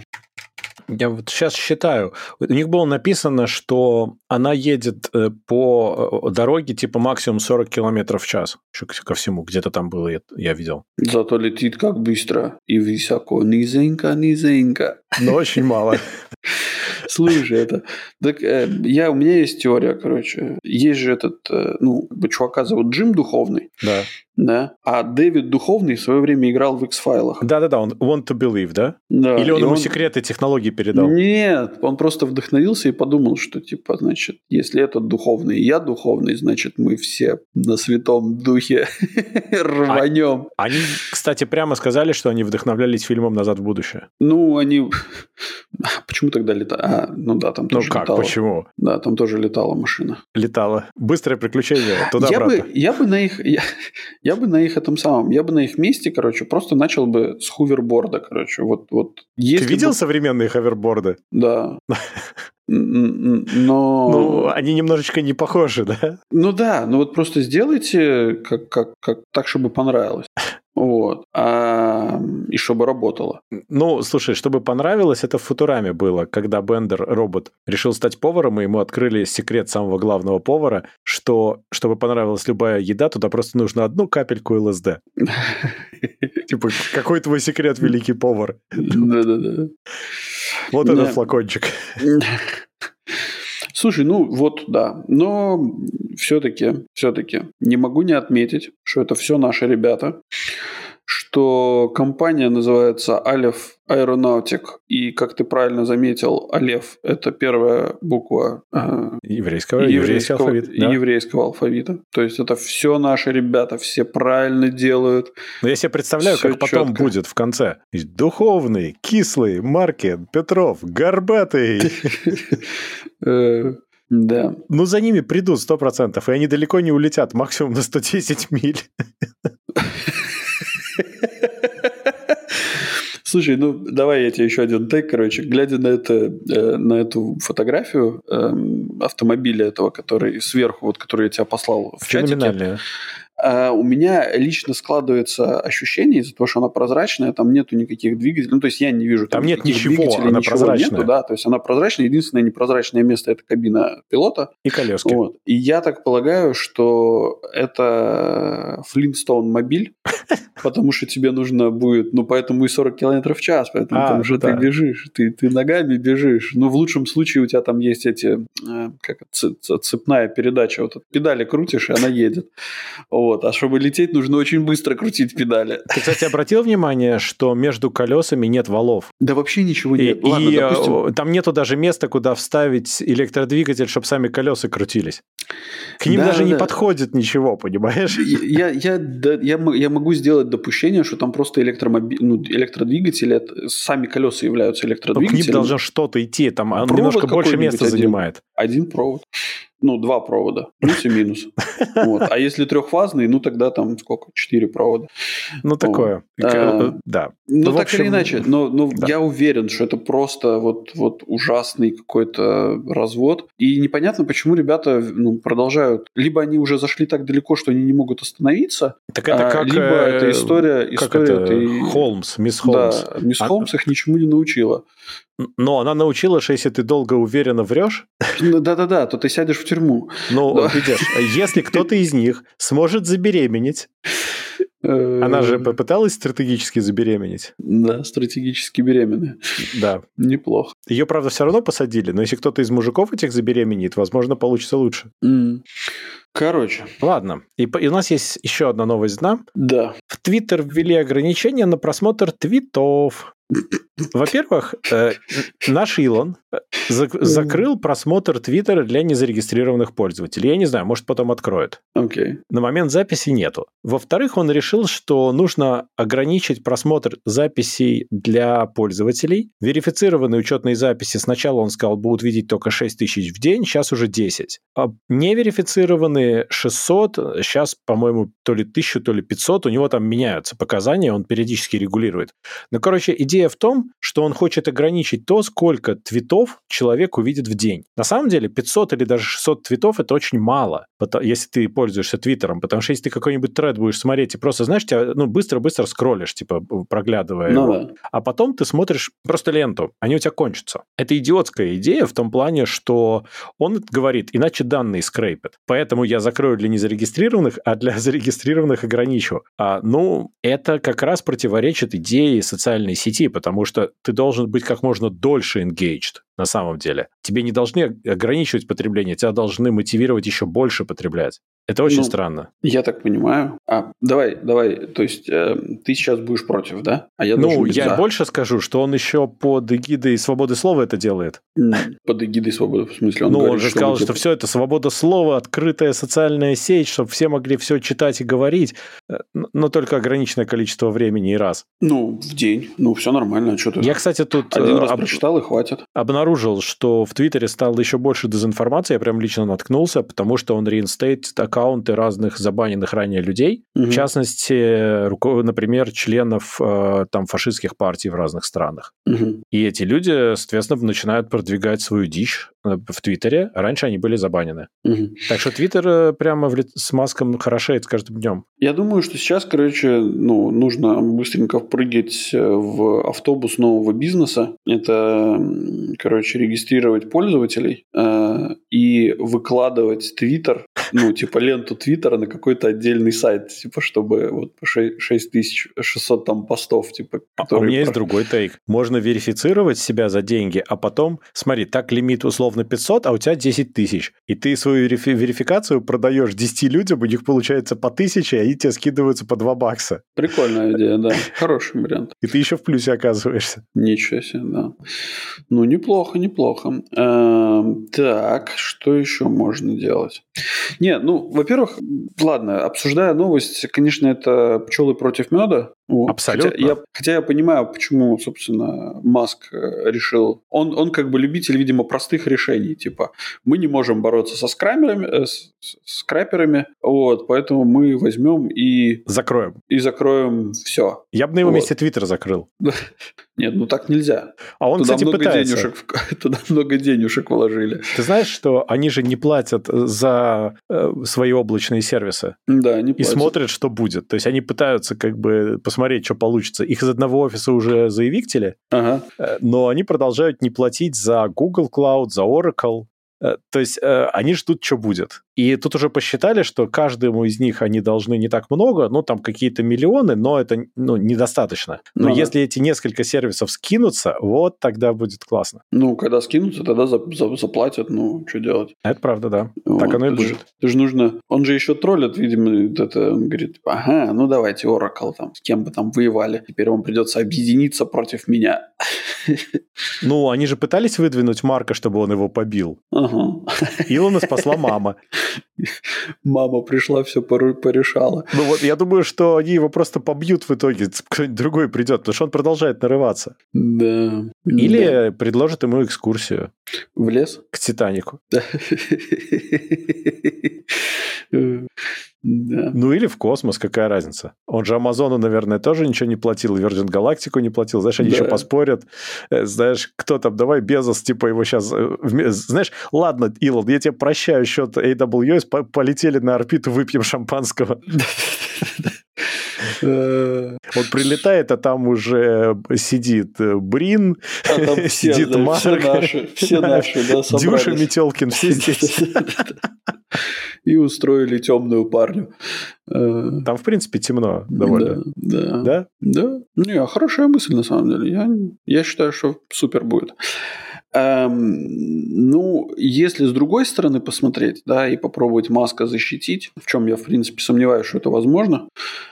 я вот сейчас считаю. У них было написано, что она едет э, по э, дороге типа максимум 40 километров в час. Еще ко всему, где-то там было, я видел. Зато летит как быстро и высоко. Низенько, низенько. Но очень мало. [laughs] Слушай, это... Так э, я, у меня есть теория, короче. Есть же этот, э, ну, чувака зовут Джим Духовный. Да. Да. А Дэвид Духовный в свое время играл в X-файлах. Да-да-да, он Want to Believe, да? Да. Или он ему он... секреты технологий передал? Нет, он просто вдохновился и подумал, что, типа, значит, если этот духовный и я духовный, значит, мы все на святом духе [laughs] рванем. А, они, кстати, прямо сказали, что они вдохновлялись фильмом «Назад в будущее». Ну, они... Почему тогда летали? А, ну да, там тоже Ну как, летала. почему? Да, там тоже летала машина. Летала. Быстрое приключение туда я бы, я бы на их... Я, я бы на их этом самом... Я бы на их месте, короче, просто начал бы с хуверборда, короче. Вот, вот. Ты видел бы... современные ховерборды? Да. [laughs] Но... Ну, они немножечко не похожи, да? Ну да, ну вот просто сделайте как, как, как так, чтобы понравилось. [laughs] Вот. А, и чтобы работало. Ну, слушай, чтобы понравилось, это в Футураме было, когда Бендер, робот, решил стать поваром, и ему открыли секрет самого главного повара, что, чтобы понравилась любая еда, туда просто нужно одну капельку ЛСД. [laughs] Типа, какой твой секрет, великий повар? Да-да-да. Вот этот флакончик. [laughs] Слушай, ну вот да, но все-таки, все-таки не могу не отметить, что это все наши ребята что компания называется Алев Aeronautic, и, как ты правильно заметил, Алев – это первая буква э, еврейского, еврейского, алфавита, да? еврейского алфавита. То есть это все наши ребята, все правильно делают. Но я себе представляю, как потом четко. будет в конце. Духовный, кислый, Маркин, Петров, Горбатый. [laughs] Э, да. Ну, за ними придут сто процентов, и они далеко не улетят, максимум на 110 миль. Слушай, ну давай я тебе еще один тег, короче, глядя на это, э, на эту фотографию э, автомобиля этого, который сверху, вот, который я тебе послал в чатике. А у меня лично складывается ощущение из-за того, что она прозрачная, там нету никаких двигателей. Ну, то есть я не вижу там, там нет ничего, она ничего прозрачная. Нету, да, то есть она прозрачная. Единственное непрозрачное место это кабина пилота. И колески. Вот. И я так полагаю, что это Flintstone мобиль, [laughs] потому что тебе нужно будет, ну, поэтому и 40 километров в час, поэтому а, там же да. ты бежишь, ты, ты ногами бежишь. Ну, в лучшем случае у тебя там есть эти, э, как цепная передача, вот педали крутишь, и она едет. Вот. А чтобы лететь, нужно очень быстро крутить педали. Ты, кстати, обратил внимание, что между колесами нет валов? Да вообще ничего нет. И, Ладно, и допустим... там нету даже места, куда вставить электродвигатель, чтобы сами колеса крутились. К ним да, даже да. не подходит ничего, понимаешь? Я, я, да, я, я могу сделать допущение, что там просто электромоби... ну, электродвигатели, сами колеса являются электродвигателями. Но к ним должно что-то идти, там Провод немножко больше места один, занимает. Один провод ну, два провода, плюс и минус. [laughs] Вот. А если трехфазный, ну, тогда там сколько? Четыре провода. Ну, такое. Вот. А, да. Ну, ну так общем, или иначе, но, но да. я уверен, что это просто вот, вот ужасный какой-то развод. И непонятно, почему ребята ну, продолжают. Либо они уже зашли так далеко, что они не могут остановиться. Так это а, как... Либо э, это история... Как история это? Этой... Холмс, мисс Холмс. Да, мисс а... Холмс их ничему не научила. Но она научила, что если ты долго уверенно врешь... Ну, да-да-да, то ты сядешь в тюрьму. Ну, да. [laughs] видишь, если кто-то из них сможет забеременеть, она же попыталась стратегически забеременеть. Да, стратегически беременная. Да. Неплохо. Ее, правда, все равно посадили, но если кто-то из мужиков этих забеременеет, возможно, получится лучше. Mm. Короче. Ладно. И, и у нас есть еще одна новость, да? Да. В Твиттер ввели ограничения на просмотр твитов. [laughs] Во-первых, э, наш Илон э, закрыл просмотр Твиттера для незарегистрированных пользователей. Я не знаю, может, потом откроет. Okay. На момент записи нету. Во-вторых, он решил, что нужно ограничить просмотр записей для пользователей. Верифицированные учетные записи сначала, он сказал, будут видеть только 6 тысяч в день, сейчас уже 10. А неверифицированные половины 600, сейчас, по-моему, то ли 1000, то ли 500, у него там меняются показания, он периодически регулирует. Но, короче, идея в том, что он хочет ограничить то, сколько твитов человек увидит в день. На самом деле 500 или даже 600 твитов это очень мало, если ты пользуешься Твиттером, потому что если ты какой-нибудь тред будешь смотреть и просто, знаешь, тебя ну, быстро-быстро скроллишь, типа, проглядывая ну, его, да. а потом ты смотришь просто ленту, они у тебя кончатся. Это идиотская идея в том плане, что он говорит, иначе данные скрейпят. Поэтому я закрою для незарегистрированных, а для [laughs] зарегистрированных ограничу. А, ну, это как раз противоречит идее социальной сети, потому что ты должен быть как можно дольше engaged на самом деле. Тебе не должны ограничивать потребление, тебя должны мотивировать еще больше потреблять. Это очень ну, странно. Я так понимаю. А, давай, давай, то есть э, ты сейчас будешь против, да? А я ну, я за. больше скажу, что он еще под эгидой свободы слова это делает. Под эгидой свободы, в смысле? Он ну, говорит, он же что сказал, что все это свобода слова, открытая социальная сеть, чтобы все могли все читать и говорить, э, но только ограниченное количество времени и раз. Ну, в день. Ну, все нормально. А что ты... Я, кстати, тут... Один раз об... прочитал и хватит. Обнаружил, что в Твиттере стало еще больше дезинформации, я прям лично наткнулся, потому что он реинстейт аккаунты разных забаненных ранее людей, угу. в частности, например, членов э, там фашистских партий в разных странах. Угу. И эти люди, соответственно, начинают продвигать свою дичь в Твиттере. Раньше они были забанены. Угу. Так что Твиттер э, прямо в, с маском хорошеет с каждым днем. Я думаю, что сейчас, короче, ну, нужно быстренько впрыгать в автобус нового бизнеса. Это, короче, регистрировать пользователей э, и выкладывать Твиттер, ну, типа ленту Твиттера на какой-то отдельный сайт, типа, чтобы вот 6600 там постов, типа. А у меня есть другой тейк. Можно верифицировать себя за деньги, а потом, смотри, так лимит условно 500, а у тебя 10 тысяч. И ты свою верификацию продаешь 10 людям, у них получается по 1000, а они тебе скидываются по 2 бакса. Прикольная идея, да. Хороший вариант. И ты еще в плюсе оказываешься. Ничего себе, да. Ну, неплохо, неплохо. Эм, так, что еще можно делать? Не, ну, во-первых, ладно, обсуждая новость, конечно, это пчелы против меда. Вот. Абсолютно. Хотя я, хотя я понимаю, почему, собственно, Маск э, решил. Он, он как бы любитель, видимо, простых решений. Типа, мы не можем бороться со скрамерами, э, с, с краперами, вот, поэтому мы возьмем и... Закроем. И закроем все. Я бы на его вот. месте Твиттер закрыл. [laughs] Нет, ну так нельзя. А он, туда кстати, много пытается. Денежек, [laughs] туда много денежек вложили. Ты знаешь, что они же не платят за э, свои облачные сервисы? Да, не платят. И смотрят, что будет. То есть они пытаются как бы посмотреть, что получится. Их из одного офиса уже заявиктили, ага. Э, но они продолжают не платить за Google Cloud, за Oracle. Э, то есть э, они ждут, что будет. И тут уже посчитали, что каждому из них они должны не так много, ну, там какие-то миллионы, но это ну, недостаточно. Но ну, если эти несколько сервисов скинутся, вот тогда будет классно. Ну, когда скинутся, тогда за, за, заплатят, ну, что делать. Это правда, да. Вот. Так оно и будет. Же, это же нужно... Он же еще троллит, видимо, это, он говорит, ага, ну давайте Oracle там, с кем бы там воевали. Теперь вам придется объединиться против меня. [laughs] Ну, они же пытались выдвинуть Марка, чтобы он его побил. Ага. Илона спасла мама. Мама пришла, все порешала. Ну вот, я думаю, что они его просто побьют в итоге, кто-нибудь другой придет, потому что он продолжает нарываться. Да. Или да. предложат ему экскурсию. В лес? К Титанику. [laughs] Да. Ну или в космос, какая разница? Он же Амазону, наверное, тоже ничего не платил, Virgin Галактику не платил. Знаешь, они да. еще поспорят. Э, знаешь, кто там, давай Безос, типа его сейчас... Э, знаешь, ладно, Илон, я тебе прощаю счет AWS, полетели на орбиту, выпьем шампанского. [laughs] [laughs] Он прилетает, а там уже сидит э, Брин, а [laughs] сидит да, Марк. Все наши, все [laughs] наши, да, собрались. Дюша Метелкин, все здесь. И устроили темную парню. Э, там, в принципе, темно довольно. Да. Да? Да. да. Не, хорошая мысль, на самом деле. Я, я считаю, что супер будет. Эм, ну, если с другой стороны посмотреть, да, и попробовать Маска защитить, в чем я, в принципе, сомневаюсь, что это возможно,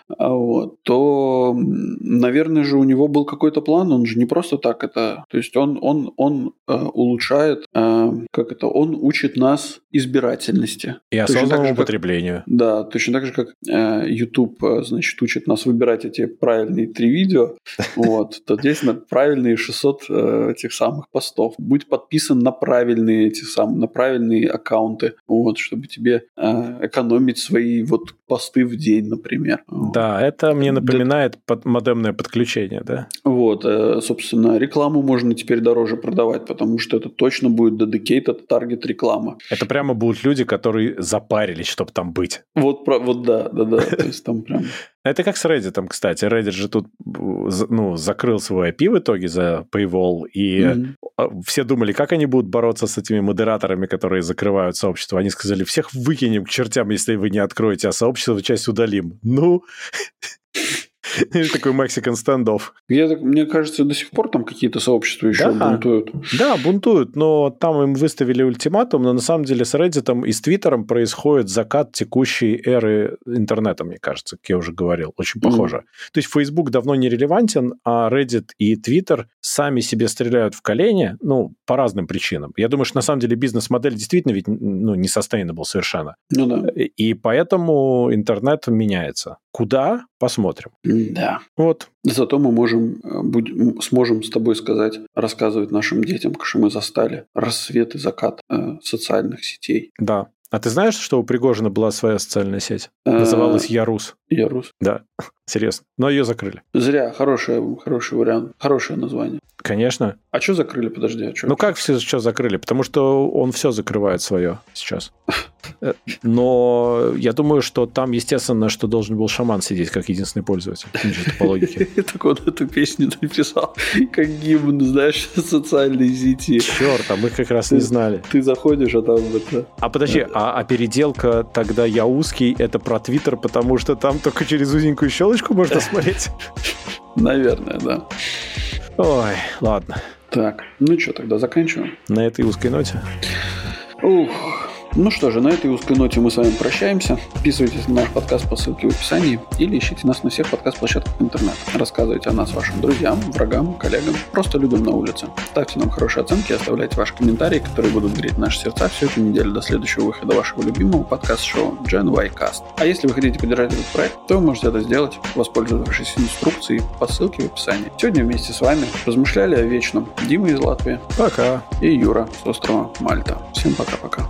а, вот, то, наверное же, у него был какой-то план, он же не просто так это... То есть он, он, он э, улучшает, э, как это, он учит нас избирательности. И осознанному употреблению. Как, да, точно так же, как э, YouTube, э, значит, учит нас выбирать эти правильные три видео, [laughs] вот, то здесь правильные 600 э, этих самых постов будь подписан на правильные эти сам, на правильные аккаунты, вот, чтобы тебе э, экономить свои вот посты в день, например. Да, это мне напоминает под модемное подключение, да? Вот, э, собственно, рекламу можно теперь дороже продавать, потому что это точно будет dedicated target реклама. Это прямо будут люди, которые запарились, чтобы там быть. Вот, вот да, да, да, то есть там прям... Это как с Reddit, кстати. Reddit же тут ну, закрыл свой IP в итоге за Paywall, и mm-hmm. все думали, как они будут бороться с этими модераторами, которые закрывают сообщество. Они сказали, всех выкинем к чертям, если вы не откроете, а сообщество часть удалим. Ну, [laughs] [laughs] Такой Mexican standoff. Я, мне кажется, до сих пор там какие-то сообщества еще да, бунтуют. Да, бунтуют, но там им выставили ультиматум, но на самом деле с Reddit и с Твиттером происходит закат текущей эры интернета, мне кажется, как я уже говорил. Очень похоже. Mm. То есть Facebook давно не релевантен, а Reddit и Twitter сами себе стреляют в колени, ну, по разным причинам. Я думаю, что на самом деле бизнес-модель действительно ведь ну, не sustainable совершенно. Ну да. И поэтому интернет меняется. Куда? Посмотрим. Да. Вот. Зато мы можем, э, будь, сможем с тобой сказать, рассказывать нашим детям, что мы застали рассвет и закат э, социальных сетей. Да. А ты знаешь, что у Пригожина была своя социальная сеть? Э, Называлась Ярус. Ярус? Да, [laughs] серьезно. Но ее закрыли. Зря. Хороший, хороший вариант. Хорошее название. Конечно. А что закрыли? Подожди, а что? Ну как все что закрыли? Потому что он все закрывает свое сейчас. Э, но я думаю, что там, естественно, что должен был шаман сидеть как единственный пользователь. По логике. [laughs] Так он эту песню написал, как гимн, знаешь, социальной сети. Черт, а мы как раз не знали. Ты заходишь, а там это... А подожди, а, а переделка тогда «Я узкий» — это про Твиттер, потому что там только через узенькую щелочку можно смотреть? Наверное, да. Ой, ладно. Так, ну что, тогда заканчиваем? На этой узкой ноте. Ух, ну что же, на этой узкой ноте мы с вами прощаемся. Подписывайтесь на наш подкаст по ссылке в описании или ищите нас на всех подкаст-площадках интернет. Рассказывайте о нас вашим друзьям, врагам, коллегам, просто людям на улице. Ставьте нам хорошие оценки и оставляйте ваши комментарии, которые будут греть наши сердца всю эту неделю до следующего выхода вашего любимого подкаст-шоу Gen Y Cast. А если вы хотите поддержать этот проект, то вы можете это сделать, воспользовавшись инструкцией по ссылке в описании. Сегодня вместе с вами размышляли о вечном Дима из Латвии. Пока. И Юра с острова Мальта. Всем пока-пока.